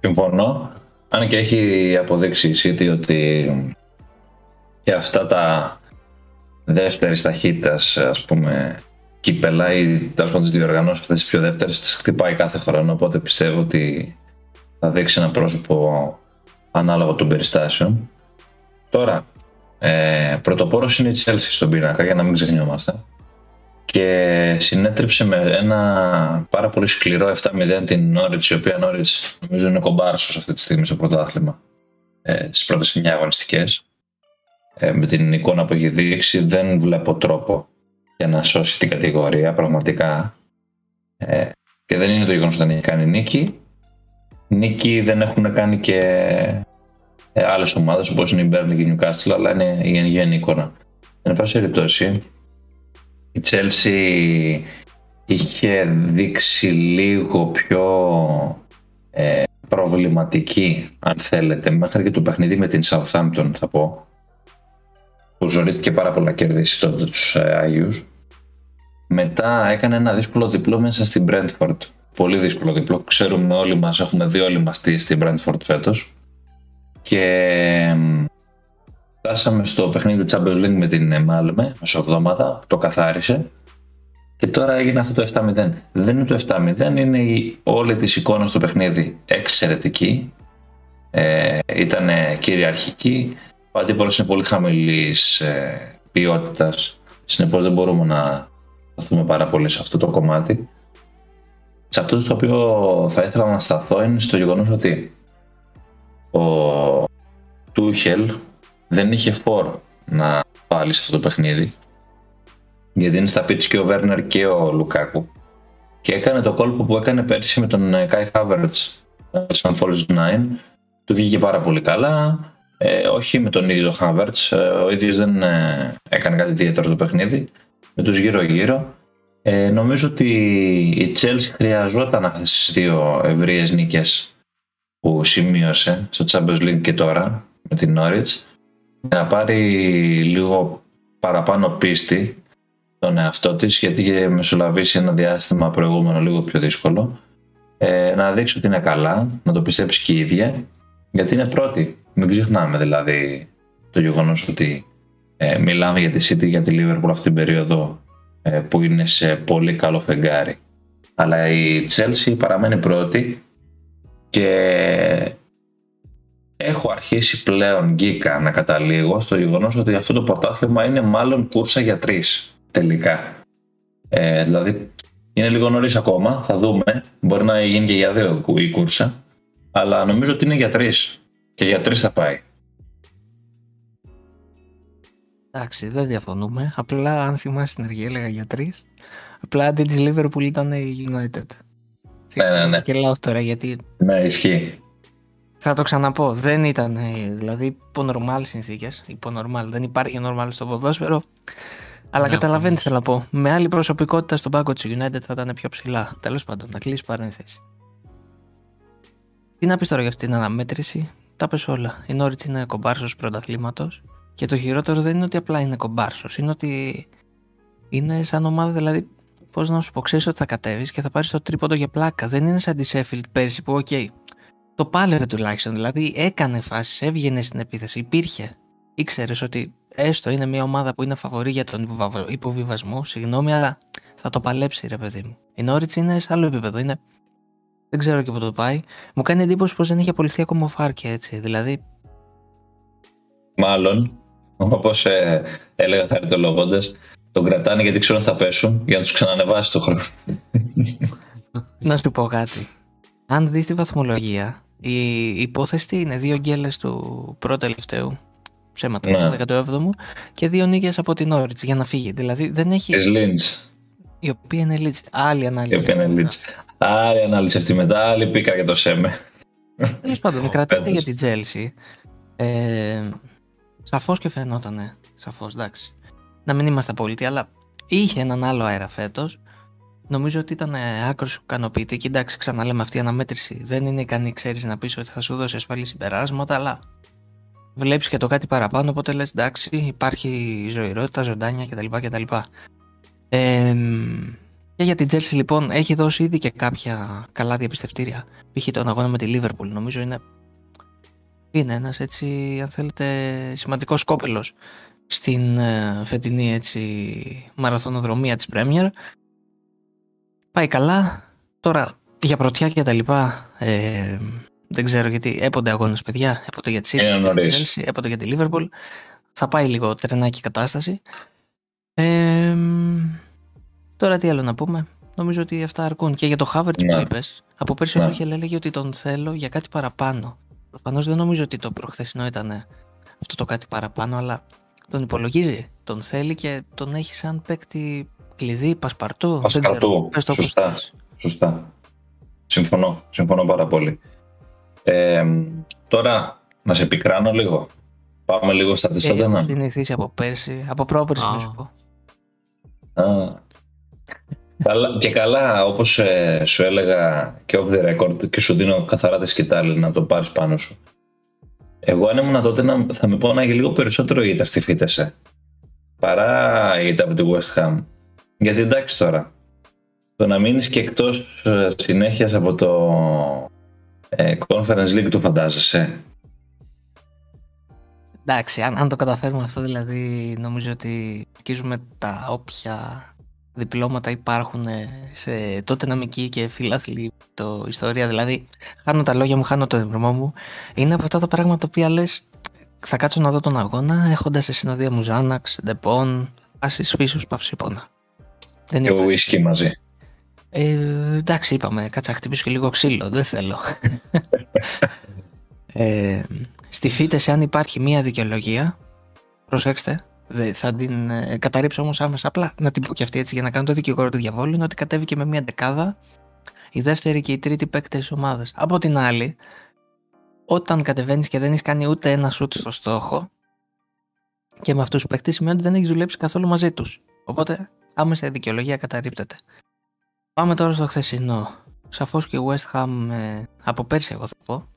[SPEAKER 3] Συμφωνώ. Αν και έχει αποδείξει η City ότι και αυτά τα δεύτερης ταχύτητας, ας πούμε, κύπελα ή τέλος πάντων τις διοργανώσεις αυτές τις πιο δεύτερες τις χτυπάει κάθε χρόνο. Οπότε πιστεύω ότι θα δείξει ένα πρόσωπο ανάλογο των περιστάσεων. Τώρα, ε, πρωτοπόρος είναι η Chelsea στον πίνακα για να μην ξεχνιόμαστε. Και συνέτριψε με ένα πάρα πολύ σκληρό 7-0 την Norwich, η οποία Norwich νομίζω είναι κομπάρσος αυτή τη στιγμή στο πρωτάθλημα ε, στις πρώτες 9 αγωνιστικές. Ε, με την εικόνα που έχει δείξει δεν βλέπω τρόπο για να σώσει την κατηγορία πραγματικά. Ε, και δεν είναι το γεγονός ότι δεν έχει κάνει νίκη. Νίκη δεν έχουν κάνει και ε, άλλες ομάδες όπως είναι η Μπέρνλι και η Newcastle, αλλά είναι η εν γέννη εικόνα. Εν πάση περιπτώσει, η Chelsea είχε δείξει λίγο πιο ε, προβληματική, αν θέλετε, μέχρι και το παιχνίδι με την Southampton θα πω, που ζωρίστηκε πάρα πολλά κερδίσεις τότε τους ε, Άγιους. Μετά έκανε ένα δύσκολο διπλό μέσα στην Brentford. Πολύ δύσκολο διπλό. Ξέρουμε όλοι μας, έχουμε δει όλοι μας τι στην Brentford φέτος. Και φτάσαμε στο παιχνίδι του Champions League με την Μάλμε, μεσοβδόματα, το καθάρισε. Και τώρα έγινε αυτό το 7-0. Δεν είναι το 7-0, είναι η όλη της εικόνα στο παιχνίδι εξαιρετική. Ε, ήταν κυριαρχική, Ο αντίπολος είναι πολύ χαμηλής ε, ποιότητας, συνεπώς δεν μπορούμε να σταθούμε πάρα πολύ σε αυτό το κομμάτι. Σε αυτό το οποίο θα ήθελα να σταθώ είναι στο γεγονός ότι ο Τούχελ δεν είχε φόρο να βάλει σε αυτό το παιχνίδι. Γιατί είναι στα πίτς και ο Βέρνερ και ο Λουκάκου. Και έκανε το κόλπο που έκανε πέρσι με τον Κάι Χάβερτς σαν Falls 9 του βγήκε πάρα πολύ καλά ε, όχι με τον ίδιο το Χάβερτς. Ε, ο ίδιος δεν ε, έκανε κάτι ιδιαίτερο στο παιχνίδι. Με τους γύρω γύρω ε, νομίζω ότι η Chelsea χρειαζόταν αυτές τις δύο ευρείες νίκες που σημείωσε στο Champions League και τώρα με την Norwich να πάρει λίγο παραπάνω πίστη τον εαυτό της γιατί είχε μεσολαβήσει ένα διάστημα προηγούμενο λίγο πιο δύσκολο. Ε, να δείξει ότι είναι καλά, να το πιστέψει και η ίδια γιατί είναι πρώτη, μην ξεχνάμε δηλαδή το γεγονός ότι ε, μιλάμε για τη City, για τη Liverpool αυτή την περίοδο ε, που είναι σε πολύ καλό φεγγάρι αλλά η Chelsea παραμένει πρώτη και έχω αρχίσει πλέον γκίκα να καταλήγω στο γεγονός ότι αυτό το πρωτάθλημα είναι μάλλον κούρσα για τρεις τελικά. Ε, δηλαδή είναι λίγο νωρίς ακόμα, θα δούμε. Μπορεί να γίνει και για δύο η κούρσα. Αλλά νομίζω ότι είναι για τρεις. Και για τρεις θα πάει.
[SPEAKER 1] Εντάξει, δεν διαφωνούμε. Απλά αν θυμάσαι την αρχή έλεγα για τρεις. Απλά αντί της Liverpool ήταν η United.
[SPEAKER 3] Ναι, ναι, ναι.
[SPEAKER 1] Και λέω τώρα γιατί.
[SPEAKER 3] Ναι, ισχύει.
[SPEAKER 1] Θα το ξαναπώ. Δεν ήταν δηλαδή υπό νορμάλ συνθήκες. Υπό νορμάλ. Δεν υπάρχει νορμάλ στο ποδόσφαιρο. Αλλά ναι, καταλαβαίνεις τι θέλω να πω. Με άλλη προσωπικότητα στον πάγκο της United θα ήταν πιο ψηλά. Τέλος πάντων, να κλείσει παρένθεση. Τι να πεις τώρα για αυτή την αναμέτρηση; Τα πες όλα. Η Νόριτς είναι κομπάρσος πρωταθλήματος. Και το χειρότερο δεν είναι ότι απλά είναι κομπάρσος. Είναι ότι είναι σαν ομάδα, δηλαδή, πώς να σου πω, ξέρεις ότι θα κατέβεις και θα πάρεις το τρίποντο για πλάκα. Δεν είναι σαν τη Sheffield πέρσι που, OK, okay, το πάλευε τουλάχιστον. Δηλαδή, έκανε φάσεις, έβγαινε στην επίθεση, υπήρχε. Ήξερες ότι έστω είναι μια ομάδα που είναι φαβορή για τον υποβιβασμό, συγγνώμη, αλλά θα το παλέψει, ρε παιδί μου. Η Νόριτς είναι σε άλλο επίπεδο. Είναι... Δεν ξέρω και πού το πάει. Μου κάνει εντύπωση πως δεν είχε απολυθεί ακόμα ο Φάρκε έτσι. Δηλαδή.
[SPEAKER 3] Μάλλον, όπως ε, έλεγα χαριτολογώντας, τον κρατάνε γιατί ξέρουν θα πέσουν για να τους ξανανεβάσει το χρόνο.
[SPEAKER 1] να σου πω κάτι. Αν δεις τη βαθμολογία, η υπόθεση είναι δύο γκέλες του πρώτου τελευταίου ψέματα ναι. το 17ο και δύο νίκες από την Όριτ για να φύγει. Δηλαδή δεν έχει.
[SPEAKER 3] Της Λίντ.
[SPEAKER 1] Η οποία είναι Λίντ. Άλλη ανάλυση.
[SPEAKER 3] Η οποία είναι Λίντ. Άλλη ανάλυση αυτή μετά, άλλη πήκα για το Σέμε.
[SPEAKER 1] Τέλος πάντων, κρατήστε για την Τζέλση. Ε, Σαφώς και φαινόταν. Σαφώς, εντάξει. Να μην είμαστε απόλυτοι, αλλά είχε έναν άλλο αέρα φέτος. Νομίζω ότι ήταν άκρος ικανοποιητική. Εντάξει, ξαναλέμε αυτή η αναμέτρηση. Δεν είναι ικανή, ξέρεις να πεις ότι θα σου δώσει ασφαλή συμπεράσματα, αλλά Βλέπεις και το κάτι παραπάνω, οπότε λες εντάξει, υπάρχει ζωηρότητα, ζωντάνια κτλ. κτλ. Ε, και για την Chelsea λοιπόν έχει δώσει ήδη και κάποια καλά διαπιστευτήρια. Π.χ. τον αγώνα με τη Liverpool νομίζω είναι, είναι ένας έτσι αν θέλετε σημαντικός κόπελος στην ε, φετινή έτσι μαραθωνοδρομία της Premier. Πάει καλά. Τώρα για πρωτιά και τα λοιπά ε, δεν ξέρω γιατί έπονται αγώνες, παιδιά. Έπονται για τη City, για τη Chelsea, έπονται για τη Liverpool. Θα πάει λίγο τρενάκι κατάσταση. Ε, τώρα τι άλλο να πούμε. Νομίζω ότι αυτά αρκούν. Και για το Havertz ναι. που είπες, από πέρσι ναι. ο Τούχελ έλεγε ότι τον θέλω για κάτι παραπάνω. Προφανώς δεν νομίζω ότι το προχθεσινό ήταν αυτό το κάτι παραπάνω, αλλά τον υπολογίζει. Τον θέλει και τον έχει σαν παίκτη κλειδί, πασπαρτού.
[SPEAKER 3] Πασπαρτού. Δεν ξέρω. Σωστά. Σωστά. Συμφωνώ. Συμφωνώ πάρα πολύ. Ε, τώρα, να σε επικράνω λίγο. Πάμε λίγο στα τεστόντα.
[SPEAKER 1] Έχω συνηθίσει από πέρσι, από πρόπερσι να σου πω.
[SPEAKER 3] Α, καλά, και καλά, όπως ε, σου έλεγα και off the record και σου δίνω καθαρά τη σκητάλη να το πάρεις πάνω σου. Εγώ αν ήμουν τότε να, θα με πω να έχει λίγο περισσότερο ήττα στη φύτεσαι. Παρά ήττα από τη West Ham. Γιατί εντάξει τώρα, το να μείνεις και εκτός ε, συνέχειας από το ε, Conference League του φαντάζεσαι;
[SPEAKER 1] Εντάξει, αν, αν το καταφέρουμε αυτό δηλαδή νομίζω ότι αρχίζουμε τα όποια διπλώματα υπάρχουν ε, σε τότε νομική και φιλάθλη το ιστορία. Δηλαδή, χάνω τα λόγια μου, χάνω το εμπρεμό μου. Είναι από αυτά τα πράγματα που λες, θα κάτσω να δω τον αγώνα έχοντας σε συνοδεία μου Ζάναξ, Ντεπών, Άσης Φίσους, Παυσίπονα. Δεν
[SPEAKER 3] Και ο whisky μαζί.
[SPEAKER 1] Ε, εντάξει, είπαμε, κάτσα χτυπήσω και λίγο ξύλο, δεν θέλω. ε, στη φύτεση, αν υπάρχει μία δικαιολογία, προσέξτε, δε, θα την ε, καταρρύψω όμως άμεσα, απλά να την πω και αυτή έτσι για να κάνω το δικηγόρο του διαβόλου, είναι ότι κατέβηκε με μία δεκάδα η δεύτερη και η τρίτη παίκτε της ομάδας. Από την άλλη, όταν κατεβαίνεις και δεν έχεις κάνει ούτε ένα σουτ στο στόχο, και με αυτούς τους παίκτες σημαίνει ότι δεν έχεις δουλέψει καθόλου μαζί τους. Οπότε, άμεσα η δικαιολογία καταρρύπτεται. Πάμε τώρα στο χθεσινό. Σαφώς και η West Ham ε, από πέρσι, εγώ θα πω,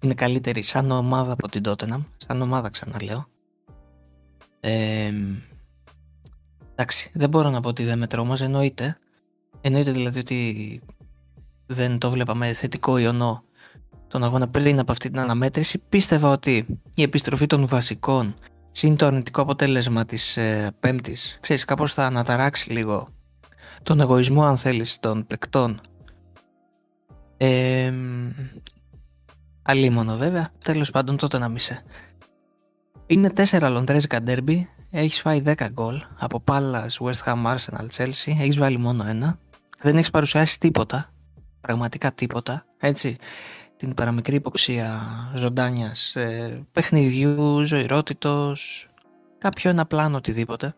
[SPEAKER 1] είναι καλύτερη σαν ομάδα από την Tottenham. Σαν ομάδα, ξαναλέω. Ε, εντάξει, δεν μπορώ να πω ότι δεν μετρώ, όμω εννοείται. Εννοείται δηλαδή ότι δεν το βλέπα με θετικό ιονό τον αγώνα πριν από αυτή την αναμέτρηση. Πίστευα ότι η επιστροφή των βασικών συν το αρνητικό αποτέλεσμα της ε, πέμπτης, ξέρεις, κάπως θα αναταράξει λίγο τον εγωισμό αν θέλεις των παικτών. Ε, αλίμονο βέβαια, τέλος πάντων τότε να μισέ. Είναι τέσσερα λοντρέζικα ντέρμπι, έχεις φάει 10 γκολ από Palace, West Ham, Arsenal, Chelsea, έχεις βάλει μόνο ένα. Δεν έχεις παρουσιάσει τίποτα, πραγματικά τίποτα, έτσι την παραμικρή υποψία ζωντάνιας ε, παιχνιδιού, ζωηρότητος, κάποιο ένα πλάνο οτιδήποτε.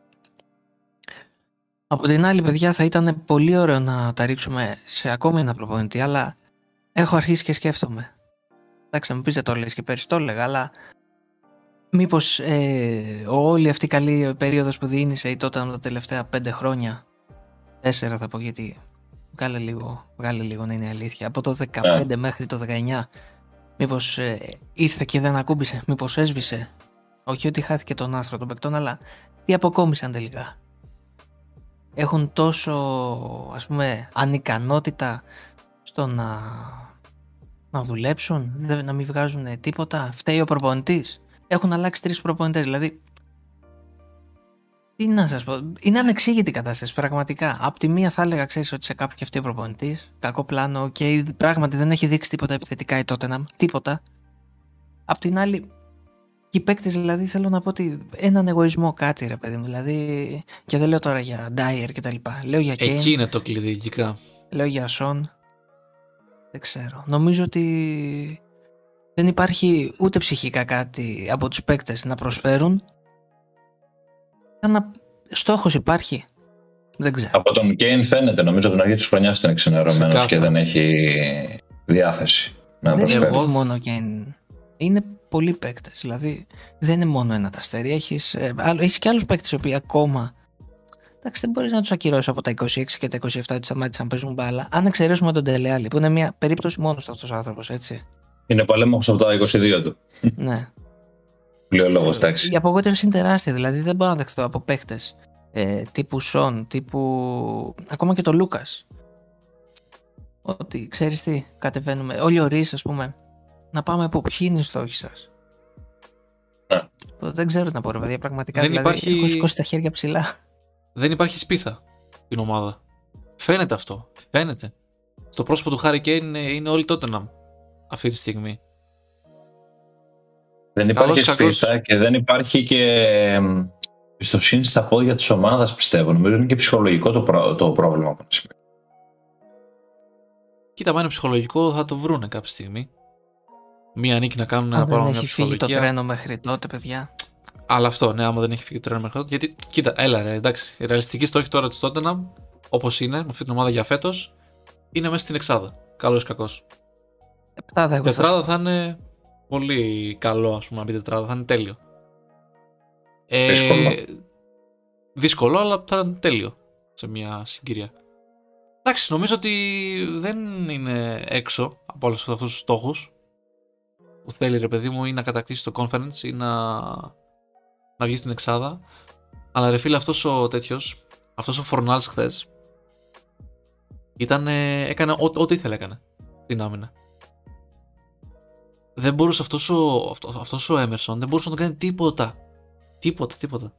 [SPEAKER 1] Από την άλλη παιδιά θα ήταν πολύ ωραίο να τα ρίξουμε σε ακόμη ένα προπονητή, αλλά έχω αρχίσει και σκέφτομαι. Εντάξει, θα μου πεις δεν το λες και πέρυσι το έλεγα, αλλά μήπως ε, όλη αυτή η καλή περίοδος που διήνυσε η τότε τα τελευταία πέντε χρόνια, τέσσερα θα πω γιατί Βγάλε λίγο, βγάλε λίγο να είναι αλήθεια. Από το 15 yeah. μέχρι το 19. Μήπως ε, ήρθε και δεν ακούμπησε. Μήπως έσβησε. Όχι ότι χάθηκε τον άστρο των παικτών, αλλά τι αποκόμισαν τελικά. Έχουν τόσο, ας πούμε, ανικανότητα στο να, να δουλέψουν, να μην βγάζουν τίποτα. Φταίει ο προπονητής. Έχουν αλλάξει τρεις προπονητές, δηλαδή τι να σας πω. Είναι ανεξήγητη η κατάσταση, πραγματικά. Απ' τη μία θα έλεγα, ξέρεις, ότι σε κάποιο αυτή ο προπονητής. Κακό πλάνο, και okay, πράγματι δεν έχει δείξει τίποτα επιθετικά η τότε να. Τίποτα. Απ' την άλλη, και οι παίκτες, δηλαδή, θέλω να πω ότι έναν εγωισμό κάτι, ρε παιδί μου. Δηλαδή, και δεν λέω τώρα για Ντάιερ και τα λοιπά. Λέω για Κέιν.
[SPEAKER 2] Εκεί είναι το κλειδί, ειδικά.
[SPEAKER 1] Λέω για Σον. Δεν ξέρω. Νομίζω ότι δεν υπάρχει ούτε ψυχικά κάτι από τους παίκτες να προσφέρουν ένα στόχος υπάρχει. Δεν ξέρω.
[SPEAKER 3] Από τον Κέιν φαίνεται, νομίζω από την αρχή της χρονιάς είναι ξενερωμένο και δεν έχει διάθεση να
[SPEAKER 1] δεν
[SPEAKER 3] προσφέρει.
[SPEAKER 1] Δεν μόνο Κέιν. Είναι πολλοί παίκτες. Δηλαδή δεν είναι μόνο ένα ταστέρι. Έχεις ε, έχεις και άλλους παίκτες οι οποίοι ακόμα. Εντάξει, δεν μπορείς να τους ακυρώσεις από τα 26 και τα 27 ότι σταμάτησαν να παίζουν μπάλα. Αν εξαιρέσουμε τον Τελεάλη, που είναι μια περίπτωση μόνος του αυτός ο άνθρωπος, έτσι.
[SPEAKER 3] Είναι παλέμαχος από τα 22 του.
[SPEAKER 1] ναι.
[SPEAKER 3] Πλειολόγο, εντάξει.
[SPEAKER 1] Η απογοήτευση είναι τεράστια. Δηλαδή δεν μπορώ να δεχτώ από παίχτε ε, τύπου Σον, τύπου. ακόμα και το Λούκας. Ότι ξέρεις τι, κατεβαίνουμε. Όλοι ορί, ας πούμε, να πάμε από ποιοι είναι οι στόχοι σας.
[SPEAKER 3] Ναι.
[SPEAKER 1] Δεν ξέρω να πω, ρε παιδιά, πραγματικά.
[SPEAKER 2] Δεν
[SPEAKER 1] δηλαδή,
[SPEAKER 2] υπάρχει...
[SPEAKER 1] έχω σηκώσει τα χέρια ψηλά.
[SPEAKER 2] Δεν υπάρχει σπίθα στην ομάδα. Φαίνεται αυτό. Φαίνεται. Στο πρόσωπο του Χάρη Κέιν είναι, είναι όλοι τότε να αυτή τη στιγμή.
[SPEAKER 3] Δεν υπάρχει σπίθα και δεν υπάρχει και πιστοσύνη στα πόδια της ομάδας πιστεύω. Νομίζω είναι και ψυχολογικό το, το πρόβλημα που
[SPEAKER 2] Κοίτα, αν είναι ψυχολογικό θα το βρούνε κάποια στιγμή. Μία νίκη να κάνουν ένα
[SPEAKER 1] πράγμα. Δεν έχει φύγει το τρένο μέχρι τότε, παιδιά.
[SPEAKER 2] Αλλά αυτό, ναι, άμα δεν έχει φύγει το τρένο μέχρι τότε. Γιατί, κοίτα, έλα, ρε, εντάξει. Η ρεαλιστική στόχη τώρα της Tottenham, όπως είναι, με αυτή την ομάδα για φέτος, είναι μέσα στην Εξάδα. Καλός ή κακός. Τετράδα θα είναι πολύ καλό, ας πούμε, να μπει τετράδα. Θα είναι τέλειο.
[SPEAKER 3] Ε, δύσκολο.
[SPEAKER 2] δύσκολο, αλλά θα είναι τέλειο σε μια συγκυρία. Εντάξει, νομίζω ότι δεν είναι έξω από όλους αυτούς τους στόχους που θέλει ρε παιδί μου ή να κατακτήσει το conference ή να, να βγει στην εξάδα. Αλλά ρε φίλε αυτός ο τέτοιος, αυτός ο Φορνάλς χθες ήταν, έκανε ό,τι ήθελε έκανε την άμυνα δεν μπορούσε αυτός ο, αυτό, αυτός ο Emerson δεν μπορούσε να το κάνει τίποτα. Τίποτα, τίποτα.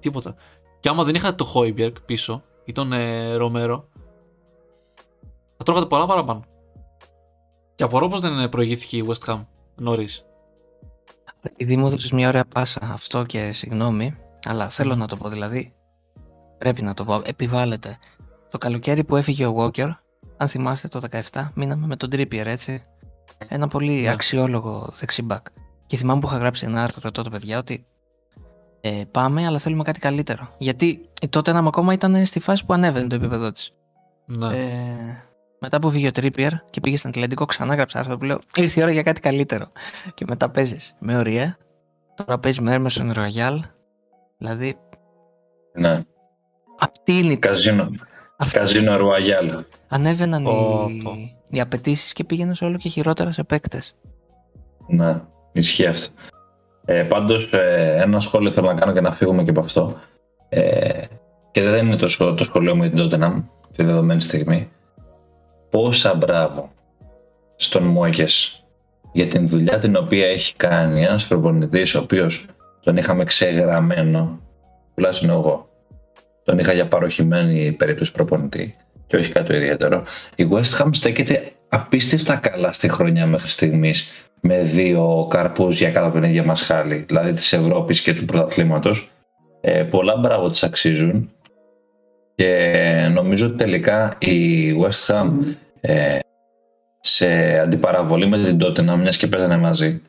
[SPEAKER 2] Τίποτα. Και άμα δεν είχατε το Χόιμπεργκ πίσω ή τον ε, Ρομέρο, θα τρώγατε πολλά παραπάνω. Και απορώ πως δεν προηγήθηκε η West Ham νωρίς.
[SPEAKER 1] Επειδή μου έδωσες μια ωραία πάσα αυτό και συγγνώμη, αλλά θέλω να το πω δηλαδή, πρέπει να το πω, επιβάλλεται. Το καλοκαίρι που έφυγε ο Walker, αν θυμάστε το 17, μείναμε με τον Trippier, έτσι. Ένα πολύ
[SPEAKER 2] Ναι.
[SPEAKER 1] αξιόλογο δεξιμπάκ. Και θυμάμαι που είχα γράψει ένα άρθρο τότε, παιδιά, ότι ε, πάμε, αλλά θέλουμε κάτι καλύτερο. Γιατί τότε ένα ακόμα ήταν στη φάση που ανέβαινε το επίπεδο της.
[SPEAKER 2] Ναι.
[SPEAKER 1] Ε, μετά που βγήκε ο Trippier και πήγε στην Ατλαντικό, ξανά γράψα άρθρο που λέω: Ήρθε η ώρα για κάτι καλύτερο. Και μετά παίζεις με Οριέ, τώρα παίζεις με Emerson Royal. Δηλαδή,
[SPEAKER 3] Ναι.
[SPEAKER 1] αυτή είναι η
[SPEAKER 3] Καζίνο,
[SPEAKER 1] αυτή-
[SPEAKER 3] Καζίνο Ρουαγιάλ.
[SPEAKER 1] Ανέβαιναν
[SPEAKER 2] Πω,
[SPEAKER 1] οι,
[SPEAKER 2] πω.
[SPEAKER 1] οι απαιτήσεις και πήγαινε όλο και χειρότερα σε παίκτες.
[SPEAKER 3] Ναι, ισχύει αυτό. Ε, Πάντως, ένα σχόλιο θέλω να κάνω και να φύγουμε και από αυτό. Ε, και δεν είναι τόσο το σχολείο μου για την Tottenham τη δεδομένη στιγμή. Πόσα μπράβο στον Μόγκες για την δουλειά την οποία έχει κάνει ένας προπονητής ο οποίος τον είχαμε ξεγραμμένο, τουλάχιστον εγώ, τον είχα για παροχημένη περίπτωση προπονητή και όχι κάτι το ιδιαίτερο. Η West Ham στέκεται απίστευτα καλά στη χρονιά μέχρι στιγμής με δύο καρπούς για cada παιχνίδια μας χάλι, δηλαδή της Ευρώπης και του πρωταθλήματος. Ε, πολλά μπράβο τις αξίζουν και νομίζω ότι τελικά η West Ham ε, σε αντιπαραβολή με την Tottenham, μιας και παίζανε μαζί,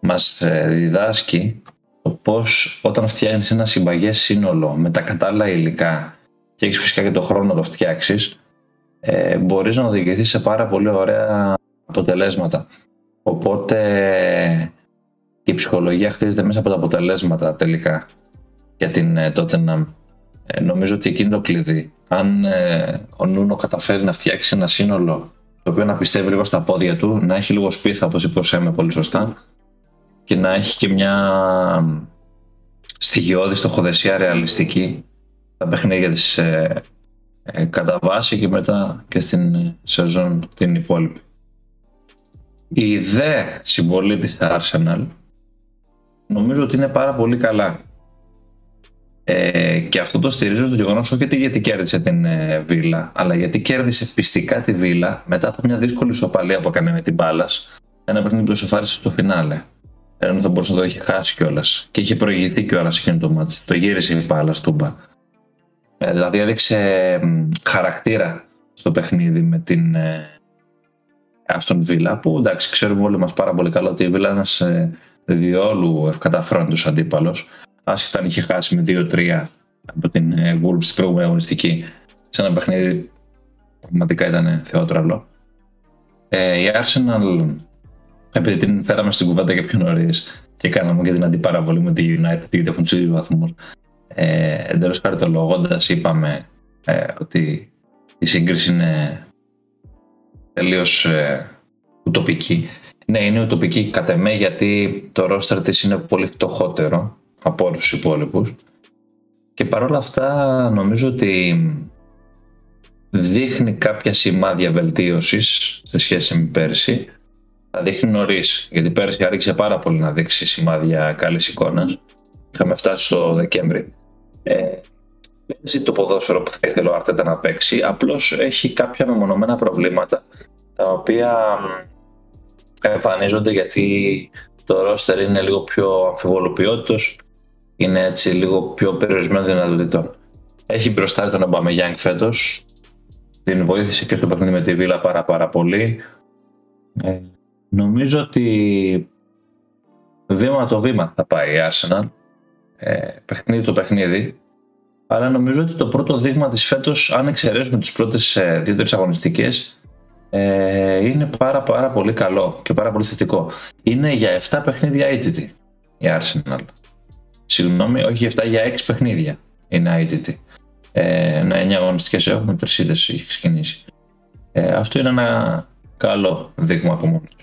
[SPEAKER 3] μας ε, διδάσκει το πώς όταν φτιάχνεις ένα συμπαγές σύνολο με τα κατάλληλα υλικά και έχεις φυσικά και το χρόνο να το φτιάξεις, ε, μπορείς να οδηγηθείς σε πάρα πολύ ωραία αποτελέσματα. Οπότε η ψυχολογία χτίζεται μέσα από τα αποτελέσματα τελικά για την ε, Tottenham. Ε, νομίζω ότι εκείνη το κλειδί. Αν ε, ο Νούνο καταφέρει να φτιάξει ένα σύνολο το οποίο να πιστεύει λίγο στα πόδια του, να έχει λίγο σπίθα όπως είπε ο Σέμε πολύ σωστά και να έχει και μια στοιχειώδη στοχοθεσία ρεαλιστική στα παιχνίδια της ε, ε, κατά βάση και μετά και στην ε, σεζόν την υπόλοιπη. Η δε συμπολίτη στα Arsenal νομίζω ότι είναι πάρα πολύ καλά. Ε, και αυτό το στηρίζω στο γεγονός όχι γιατί κέρδισε την ε, Βίλα, αλλά γιατί κέρδισε πιστικά τη Βίλα μετά από μια δύσκολη ισοπαλία που έκανε με την μπάλα. Ένα παιχνίδι που το σοφάρισε στο φινάλε. Ενώ θα μπορούσε να το έχει χάσει κιόλας. Και είχε προηγηθεί κιόλας εκείνο το μάτι. Το γύρισε η μπάλα στούμπα. Ε, δηλαδή έδειξε μ, χαρακτήρα στο παιχνίδι με την ε, Aston Villa που εντάξει ξέρουμε όλοι μας πάρα πολύ καλά ότι η Villa είναι ένας ε, διόλου ευκαταφρόνητος αντίπαλος άσχετα αν είχε χάσει με 2-3 από την ε, Wolves στην προηγούμενη αγωνιστική σε ένα παιχνίδι πραγματικά ήταν θεότραλο ε, η Arsenal επειδή την φέραμε στην κουβέντα και πιο νωρίς και κάναμε και την αντιπαραβολή με τη United γιατί έχουν του ίδιου βαθμούς. Ε, Εντελώς χαριτολογώντα, είπαμε ε, ότι η σύγκριση είναι τελείως ε, ουτοπική. Ναι, είναι ουτοπική κατ' εμέ γιατί το ρόστερ της είναι πολύ φτωχότερο από όλους τους υπόλοιπους και παρόλα αυτά νομίζω ότι δείχνει κάποια σημάδια βελτίωσης σε σχέση με πέρσι θα δείχνει νωρίς. Γιατί πέρσι άρχισε πάρα πολύ να δείξει σημάδια καλής εικόνας. Είχαμε φτάσει στο Δεκέμβρη. Ε, παίζει το ποδόσφαιρο που θα ήθελε ο Αρτέτα να παίξει. Απλώς έχει κάποια μεμονωμένα προβλήματα τα οποία εμφανίζονται γιατί το ρόστερ είναι λίγο πιο αμφιβολοποιότητος είναι έτσι λίγο πιο περιορισμένο δυνατοτήτων. Έχει μπροστά τον Αμπαμεγιάνγκ φέτος, την βοήθησε και στο παιχνίδι με τη Βίλα πάρα πάρα πολύ. Ε, νομίζω ότι βήμα το βήμα θα πάει η Arsenal, ε, παιχνίδι το παιχνίδι, αλλά νομίζω ότι το πρώτο δείγμα της φέτος, αν εξαιρέσουμε τις πρώτες ε, δύο-τρεις αγωνιστικές, ε, είναι πάρα πάρα πολύ καλό και πάρα πολύ θετικό. Είναι για 7 παιχνίδια αίτητη η Arsenal. Συγγνώμη, όχι για 7, για 6 παιχνίδια είναι αίτητη. Ε, να 9 αγωνιστικές έχουμε, 3 ήττες έχει ξεκινήσει. Ε, αυτό είναι ένα καλό δείγμα από μόνος του.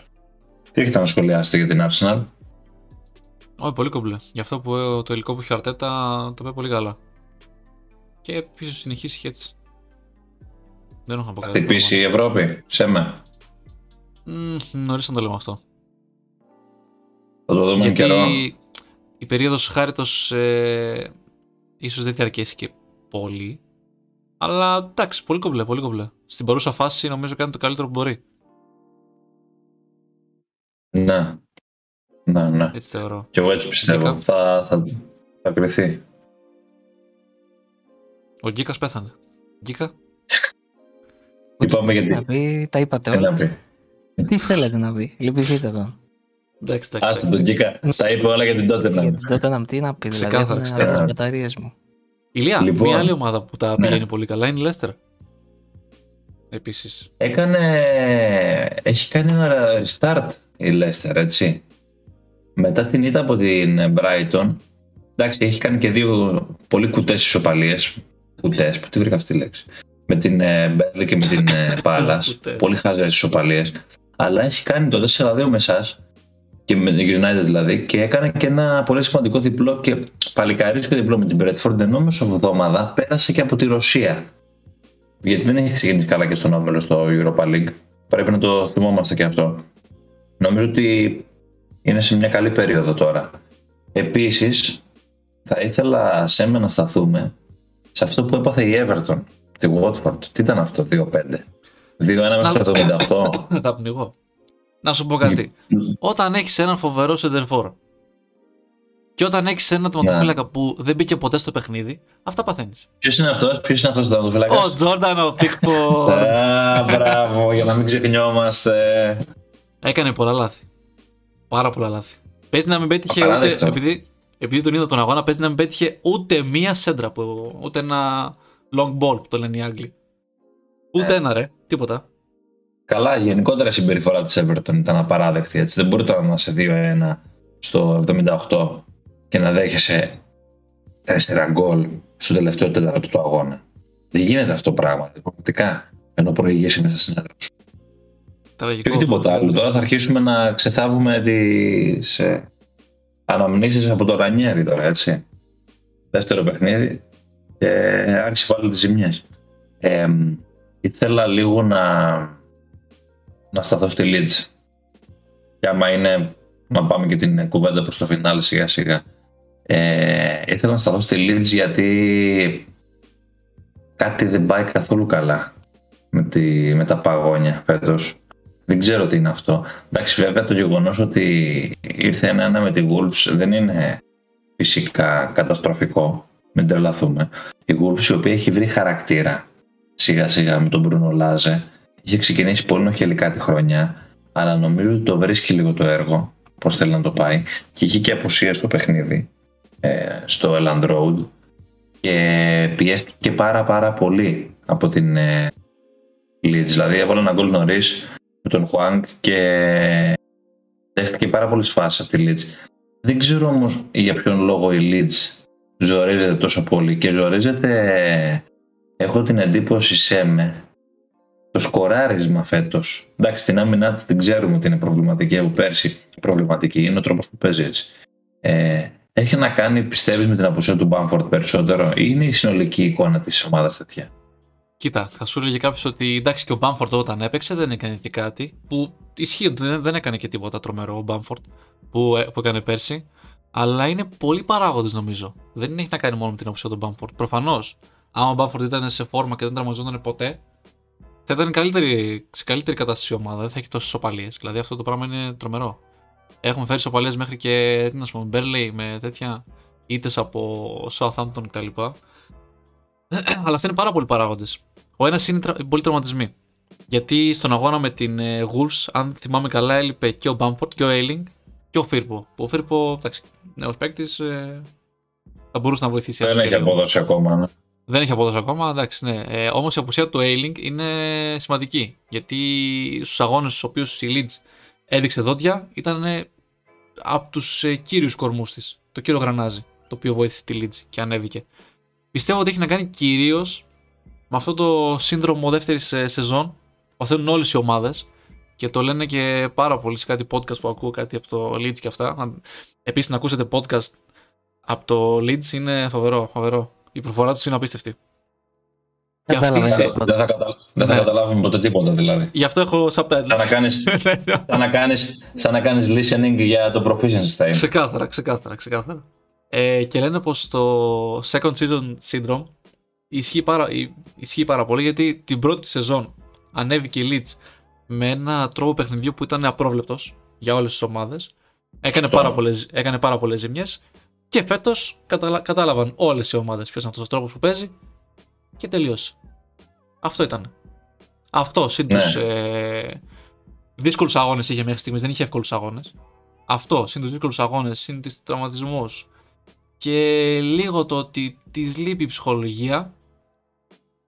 [SPEAKER 3] Τι έχετε να σχολιάσετε για την Arsenal.
[SPEAKER 2] Όχι, πολύ κομπλές. Γι' αυτό που ε, το υλικό που έχει ο Αρτέτα το πάει πολύ καλά. Και πίσω συνεχίσει και έτσι. Δεν έχω να πω
[SPEAKER 3] Θα
[SPEAKER 2] κάτι.
[SPEAKER 3] χτυπήσει η Ευρώπη, σε με.
[SPEAKER 2] Νωρίς να το λέμε αυτό.
[SPEAKER 3] Θα το δούμε
[SPEAKER 2] Γιατί
[SPEAKER 3] καιρό.
[SPEAKER 2] η περίοδος χάριτος ε, ίσως δεν διαρκέσει και πολύ. Αλλά εντάξει, πολύ κομπλέ, πολύ κομπλέ. Στην παρούσα φάση νομίζω κάνει το καλύτερο που μπορεί.
[SPEAKER 3] Ναι. Ναι, ναι.
[SPEAKER 2] Έτσι θεωρώ.
[SPEAKER 3] Και εγώ έτσι πιστεύω.
[SPEAKER 2] Γκίκας.
[SPEAKER 3] Θα, θα, θα κρυθεί.
[SPEAKER 2] Ο Γκίκας πέθανε. Γκίκα.
[SPEAKER 3] Είπαμε
[SPEAKER 1] Τι
[SPEAKER 3] γιατί;
[SPEAKER 1] να πει, τα είπατε
[SPEAKER 3] Τι να
[SPEAKER 1] όλα.
[SPEAKER 3] πει;
[SPEAKER 1] Τι θέλετε να πει, λυπηθείτε τον.
[SPEAKER 2] Εντάξει, εντάξει.
[SPEAKER 3] Άστο
[SPEAKER 2] εντάξει.
[SPEAKER 3] τον Κίκα. Τα είπε όλα για την τότε να.
[SPEAKER 1] Για την τότε να τι να πει, δηλαδή
[SPEAKER 2] Ξεκάθαρα,
[SPEAKER 1] έχουν
[SPEAKER 2] ξεκάθαρα.
[SPEAKER 1] τις μπαταρίες μου.
[SPEAKER 2] Ηλία,
[SPEAKER 3] Λοιπόν.
[SPEAKER 2] μια άλλη ομάδα που τα
[SPEAKER 3] Ναι.
[SPEAKER 2] πηγαίνει πολύ καλά είναι η Λέστερ. Επίσης.
[SPEAKER 3] Έκανε. Έχει κάνει ένα restart η Leicester, έτσι. Μετά την ήττα από την Brighton. Εντάξει, έχει κάνει και δύο πολύ κουτές ισοπαλίες. Κουτές, που τη βρήκα αυτή τη λέξη. Με την Μπέρλι και με την Πάλα.
[SPEAKER 2] Κουτές.
[SPEAKER 3] πολύ χάζε ισοπαλίες. Αλλά έχει κάνει το 4-2 με εσάς. Και με την United δηλαδή. Και έκανε και ένα πολύ σημαντικό διπλό και παλικαρίσιο διπλό με την Bradford. Ενώ μεσοβδόμαδα πέρασε και από τη Ρωσία. Γιατί δεν έχει ξεκινήσει καλά και στον όμιλο στο Europa League. Πρέπει να το θυμόμαστε και αυτό. Νομίζω ότι είναι σε μια καλή περίοδο τώρα. Επίσης, θα ήθελα σε μένα να σταθούμε σε αυτό που έπαθε η Everton, τη Watford. Τι ήταν αυτό, 2-5. 2-1 μέχρι το 78.
[SPEAKER 2] θα πνιγώ. Να σου πω κάτι. Όταν έχεις έναν φοβερό σεντερφόρ και όταν έχεις έναν τερματοφύλακα που δεν μπήκε ποτέ στο παιχνίδι, αυτά παθαίνεις.
[SPEAKER 3] Ποιος είναι αυτός, ποιος είναι αυτός ο τερματοφύλακας;
[SPEAKER 2] Ο Τζόρνταν, ο Πίκπορ.
[SPEAKER 3] Α, μπράβο, για να μην ξεχνιόμαστε.
[SPEAKER 2] Έκανε πολλά λάθη. Πάρα πολλά λάθη. Παίζει να μην πέτυχε ούτε.
[SPEAKER 3] Απαράδεκτο.
[SPEAKER 2] Επειδή, επειδή τον είδα τον αγώνα, παίζει να μην πέτυχε ούτε μία σέντρα. Που, ούτε ένα long ball που το λένε οι Άγγλοι. Ούτε
[SPEAKER 3] Ε.
[SPEAKER 2] ένα ρε. Τίποτα.
[SPEAKER 3] Καλά, γενικότερα η συμπεριφορά της Everton ήταν απαράδεκτη. Έτσι. Δεν μπορεί τώρα να είσαι 2-1 στο 78 και να δέχεσαι 4 γκολ στο τελευταίο τέταρτο του αγώνα. Δεν γίνεται αυτό το πράγμα. Πραγματικά. Ενώ προηγήσει μέσα στην έδρα σου.
[SPEAKER 2] Τραγικό.
[SPEAKER 3] Και όχι τίποτα άλλο. Τώρα θα αρχίσουμε να ξεθάβουμε τις ε, αναμνήσεις από το Ρανιέρι τώρα, έτσι. Δεύτερο παιχνίδι και άρχισε πάλι τις ζημιές. Ε, ήθελα λίγο να, να σταθώ στη Leeds. Και άμα είναι να πάμε και την κουβέντα προς το φινάλε σιγά σιγά. Ε, ήθελα να σταθώ στη Leeds γιατί κάτι δεν πάει καθόλου καλά με, τη, με τα παγόνια φέτος. Δεν ξέρω τι είναι αυτό. Εντάξει, βέβαια το γεγονός ότι ήρθε ένα-ένα με τη Wolves δεν είναι φυσικά καταστροφικό. Μην τρελαθούμε. Η Wolves η οποία έχει βρει χαρακτήρα σιγά σιγά με τον Μπρούνο Λάζε. Είχε ξεκινήσει πολύ νοχελικά τη χρονιά, αλλά νομίζω ότι το βρίσκει λίγο το έργο, πώς θέλει να το πάει. Και είχε και απουσία στο παιχνίδι, ε, στο Elland Road. Και πιέστηκε πάρα πάρα πολύ από την ε, Leeds. Δηλαδή έβαλε ένα γκολ νωρίς με τον Χουάνγκ και δέχτηκε πάρα πολλές φάσεις από τη Leeds. Δεν ξέρω όμως για ποιον λόγο η Leeds ζορίζεται τόσο πολύ και ζορίζεται. Έχω την εντύπωση σε με το σκοράρισμα φέτος. Εντάξει, την άμυνά της την ξέρουμε ότι είναι προβληματική από πέρσι. Προβληματική είναι ο τρόπος που παίζει έτσι. Ε, έχει να κάνει, πιστεύεις, με την απουσία του Μπάμφορντ περισσότερο, ή είναι η συνολική εικόνα της ομάδας τέτοια;
[SPEAKER 2] Κοίτα, θα σου έλεγε κάποιος ότι εντάξει και ο Μπάμφορντ όταν έπαιξε δεν έκανε και κάτι. Που ισχύει ότι δεν, δεν έκανε και τίποτα τρομερό ο Μπάμφορντ που, ε, που έκανε πέρσι. Αλλά είναι πολλοί παράγοντες νομίζω. Δεν έχει να κάνει μόνο με την απουσία του Μπάμφορντ. Προφανώς, άμα ο Μπάμφορντ ήταν σε φόρμα και δεν τραυματιζόταν ποτέ, θα ήταν καλύτερη, σε καλύτερη κατάσταση η ομάδα. Δεν θα έχει τόσες σοπαλίε. Δηλαδή αυτό το πράγμα είναι τρομερό. Έχουμε φέρει σοπαλίε μέχρι και τι να σου πω, Μπέρλεϊ με τέτοια ήττες από Southampton κτλ. Αλλά αυτά είναι πάρα πολλοί παράγοντες. Ο ένας είναι τρα... πολλοί τραυματισμοί. Γιατί στον αγώνα με την ε, Wolves, αν θυμάμαι καλά, έλειπε και ο Μπάμπορτ και ο Έιλινγκ και ο Φίρπο. Που ο Φίρπο, εντάξει, νέος παίκτης, ε, θα μπορούσε να βοηθήσει.
[SPEAKER 3] Δεν
[SPEAKER 2] έστω
[SPEAKER 3] έχει
[SPEAKER 2] και λίγο.
[SPEAKER 3] απόδοση ακόμα. Ναι.
[SPEAKER 2] Δεν έχει απόδοση ακόμα, εντάξει, ναι. Ε, Όμως η απουσία του Ailing είναι σημαντική. Γιατί στους αγώνες στους οποίους η Leeds έδειξε δόντια ήταν από τους ε, κύριους κορμούς της. Το κύριο Γρανάζι, το οποίο βοήθησε τη Leeds και ανέβηκε. Πιστεύω ότι έχει να κάνει κυρίως με αυτό το σύνδρομο δεύτερης σεζόν που παθαίνουν όλες οι ομάδες και το λένε και πάρα πολύ σε κάτι podcast που ακούω, κάτι από το Leeds και αυτά. Επίσης, να ακούσετε podcast από το Leeds είναι φοβερό, φοβερό. Η προφορά τους είναι απίστευτη. Και αυτή-
[SPEAKER 1] Καταλαβαίνεις
[SPEAKER 3] Δεν
[SPEAKER 1] τίποτα.
[SPEAKER 3] θα, κατα... δεν θα
[SPEAKER 2] Ναι.
[SPEAKER 3] καταλάβουμε ποτέ τίποτα δηλαδή.
[SPEAKER 2] Γι' αυτό έχω subtitles.
[SPEAKER 3] Σαν να κάνεις, σαν να κάνεις, σαν να κάνεις listening για το proficiency time.
[SPEAKER 2] ξεκάθαρα, ξεκάθαρα, ξεκάθαρα. Ε, και λένε πως το second season syndrome ισχύει πάρα, υ- ισχύει πάρα πολύ γιατί την πρώτη σεζόν ανέβηκε η Leeds με ένα τρόπο παιχνιδιού που ήταν απρόβλεπτος για όλες τις ομάδες Έκανε
[SPEAKER 3] Σωστό.
[SPEAKER 2] πάρα, πολλές, έκανε πάρα πολλές ζημιές και φέτος καταλα, κατάλαβαν όλες οι ομάδες ποιος είναι αυτός ο τρόπος που παίζει και τελείωσε. Αυτό ήταν. Αυτό, συν
[SPEAKER 3] Ναι.
[SPEAKER 2] τους ε, δύσκολους αγώνες είχε μέχρι στιγμής, δεν είχε εύκολους αγώνες. Αυτό, συν τους δύσκολους αγώνες, συν τις τραυματισμούς και λίγο το ότι της λείπει η ψυχολογία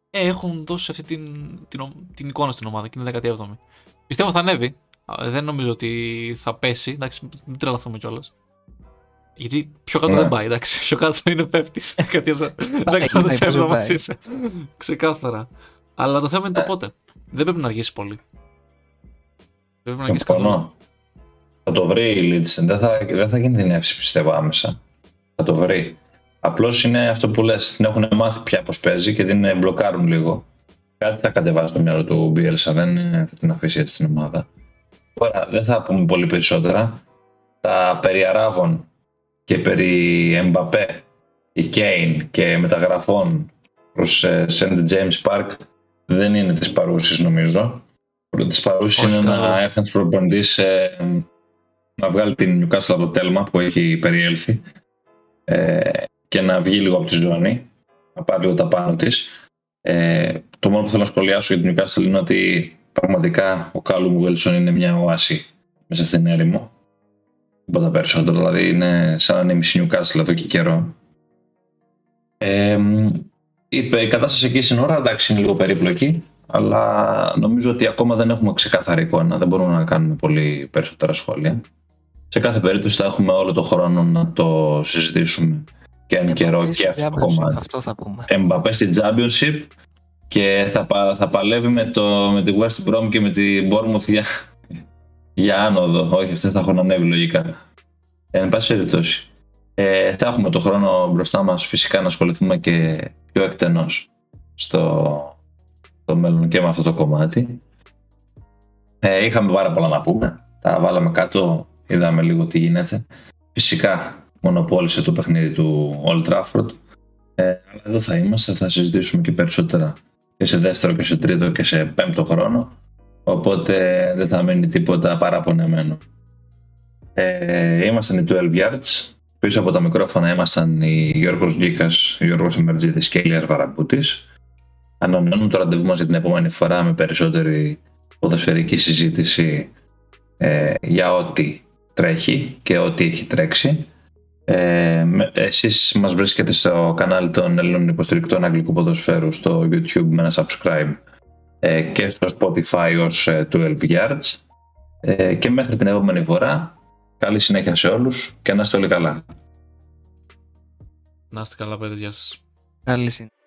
[SPEAKER 2] ε, έχουν δώσει αυτή την, την, ο- την εικόνα στην ομάδα και είναι 17η. Πιστεύω θα ανέβει. Α, Δεν νομίζω ότι θα πέσει. Εντάξει, μην τρελαθούμε κιόλας. Γιατί πιο κάτω
[SPEAKER 3] Ναι.
[SPEAKER 2] δεν πάει, εντάξει. Πιο κάτω είναι πέφτεις. Γιατί
[SPEAKER 1] πάει,
[SPEAKER 2] δεν
[SPEAKER 1] πάει.
[SPEAKER 2] μαζί είσαι. Ξεκάθαρα. Αλλά το θέμα είναι το
[SPEAKER 3] Ε.
[SPEAKER 2] πότε. Δεν πρέπει να αργήσει πολύ. Δεν πρέπει να αργήσει καθόλου.
[SPEAKER 3] Συμφωνώ. Θα το βρει η Leeds. Δεν θα, δεν θα κινδυνεύσει πιστεύω άμεσα. Θα το βρει. Απλώς είναι αυτό που λες. Την έχουν μάθει πια πώ παίζει και την ε, μπλοκάρουν λίγο. Κάτι θα κατεβάσει στο μυαλό του Μπιέλσα. Δεν ε, θα την αφήσει έτσι στην ομάδα. Τώρα δεν θα πούμε πολύ περισσότερα. Τα περί Αράβων και περί Εμπαπέ, η Κέιν και μεταγραφών προς ε, St. James Park δεν είναι της παρούσης νομίζω. Της παρούσης
[SPEAKER 2] Όχι
[SPEAKER 3] είναι να
[SPEAKER 2] καθόλου.
[SPEAKER 3] έρθει ένας προπονητής ε, να βγάλει την Newcastle από το τέλμα που έχει περιέλθει ε, και να βγει λίγο από τη ζώνη, να πάρει λίγο τα πάνω της. Ε, το μόνο που θέλω να σχολιάσω για την Newcastle είναι ότι πραγματικά ο Κάλουμ Wilson είναι μια οάση μέσα στην έρημο. Τίποτα περισσότερο, δηλαδή είναι σαν να είναι η μισή Newcastle εδώ και καιρό. Ε, είπε, η κατάσταση εκεί στην ώρα εντάξει είναι λίγο περίπλοκη, αλλά νομίζω ότι ακόμα δεν έχουμε ξεκάθαρη εικόνα, δεν μπορούμε να κάνουμε πολύ περισσότερα σχόλια. Σε κάθε περίπτωση θα έχουμε όλο το χρόνο να το συζητήσουμε και εν καιρό
[SPEAKER 1] Εμπαπέ
[SPEAKER 3] και
[SPEAKER 1] στη
[SPEAKER 3] αυτό το
[SPEAKER 1] Championship,
[SPEAKER 3] κομμάτι.
[SPEAKER 1] Αυτό θα πούμε.
[SPEAKER 3] Εμπαπέ στη Championship και θα, πα- θα παλεύει με, το, με τη West Brom και με την Bournemouth για, για άνοδο. Όχι, αυτές θα έχουν ανέβει λογικά. Ε, εν πάση περιπτώσει. Ε, θα έχουμε το χρόνο μπροστά μας φυσικά να ασχοληθούμε και πιο εκτενώς στο, στο μέλλον και με αυτό το κομμάτι. Ε, είχαμε πάρα πολλά να πούμε. Τα βάλαμε κάτω, είδαμε λίγο τι γίνεται. Φυσικά μονοπόλησε το παιχνίδι του Old Trafford. Ε, αλλά εδώ θα είμαστε, θα συζητήσουμε και περισσότερα και σε δεύτερο και σε τρίτο και σε πέμπτο χρόνο. Οπότε δεν θα μείνει τίποτα παραπονεμένο. Ε, ήμασταν οι 12 Yards. Πίσω από τα μικρόφωνα ήμασταν οι Γιώργος Γκίκας, ο Γιώργος Εμερτζίδης και η Ηλίας Βαραμπούτης. Ανανεώνουμε το ραντεβού μας για την επόμενη φορά με περισσότερη ποδοσφαιρική συζήτηση ε, για ό,τι τρέχει και ό,τι έχει τρέξει. Ε, με- εσείς μας βρίσκετε στο κανάλι των Ελλήνων υποστηρικτών Αγγλικού Ποδοσφαίρου στο YouTube με ένα subscribe ε, και στο Spotify ως ε, 12 Yards ε, και μέχρι την επόμενη φορά καλή συνέχεια σε όλους και να είστε όλοι καλά.
[SPEAKER 2] Να είστε καλά, παιδιά. Γεια σας.
[SPEAKER 1] Καλή συνέχεια.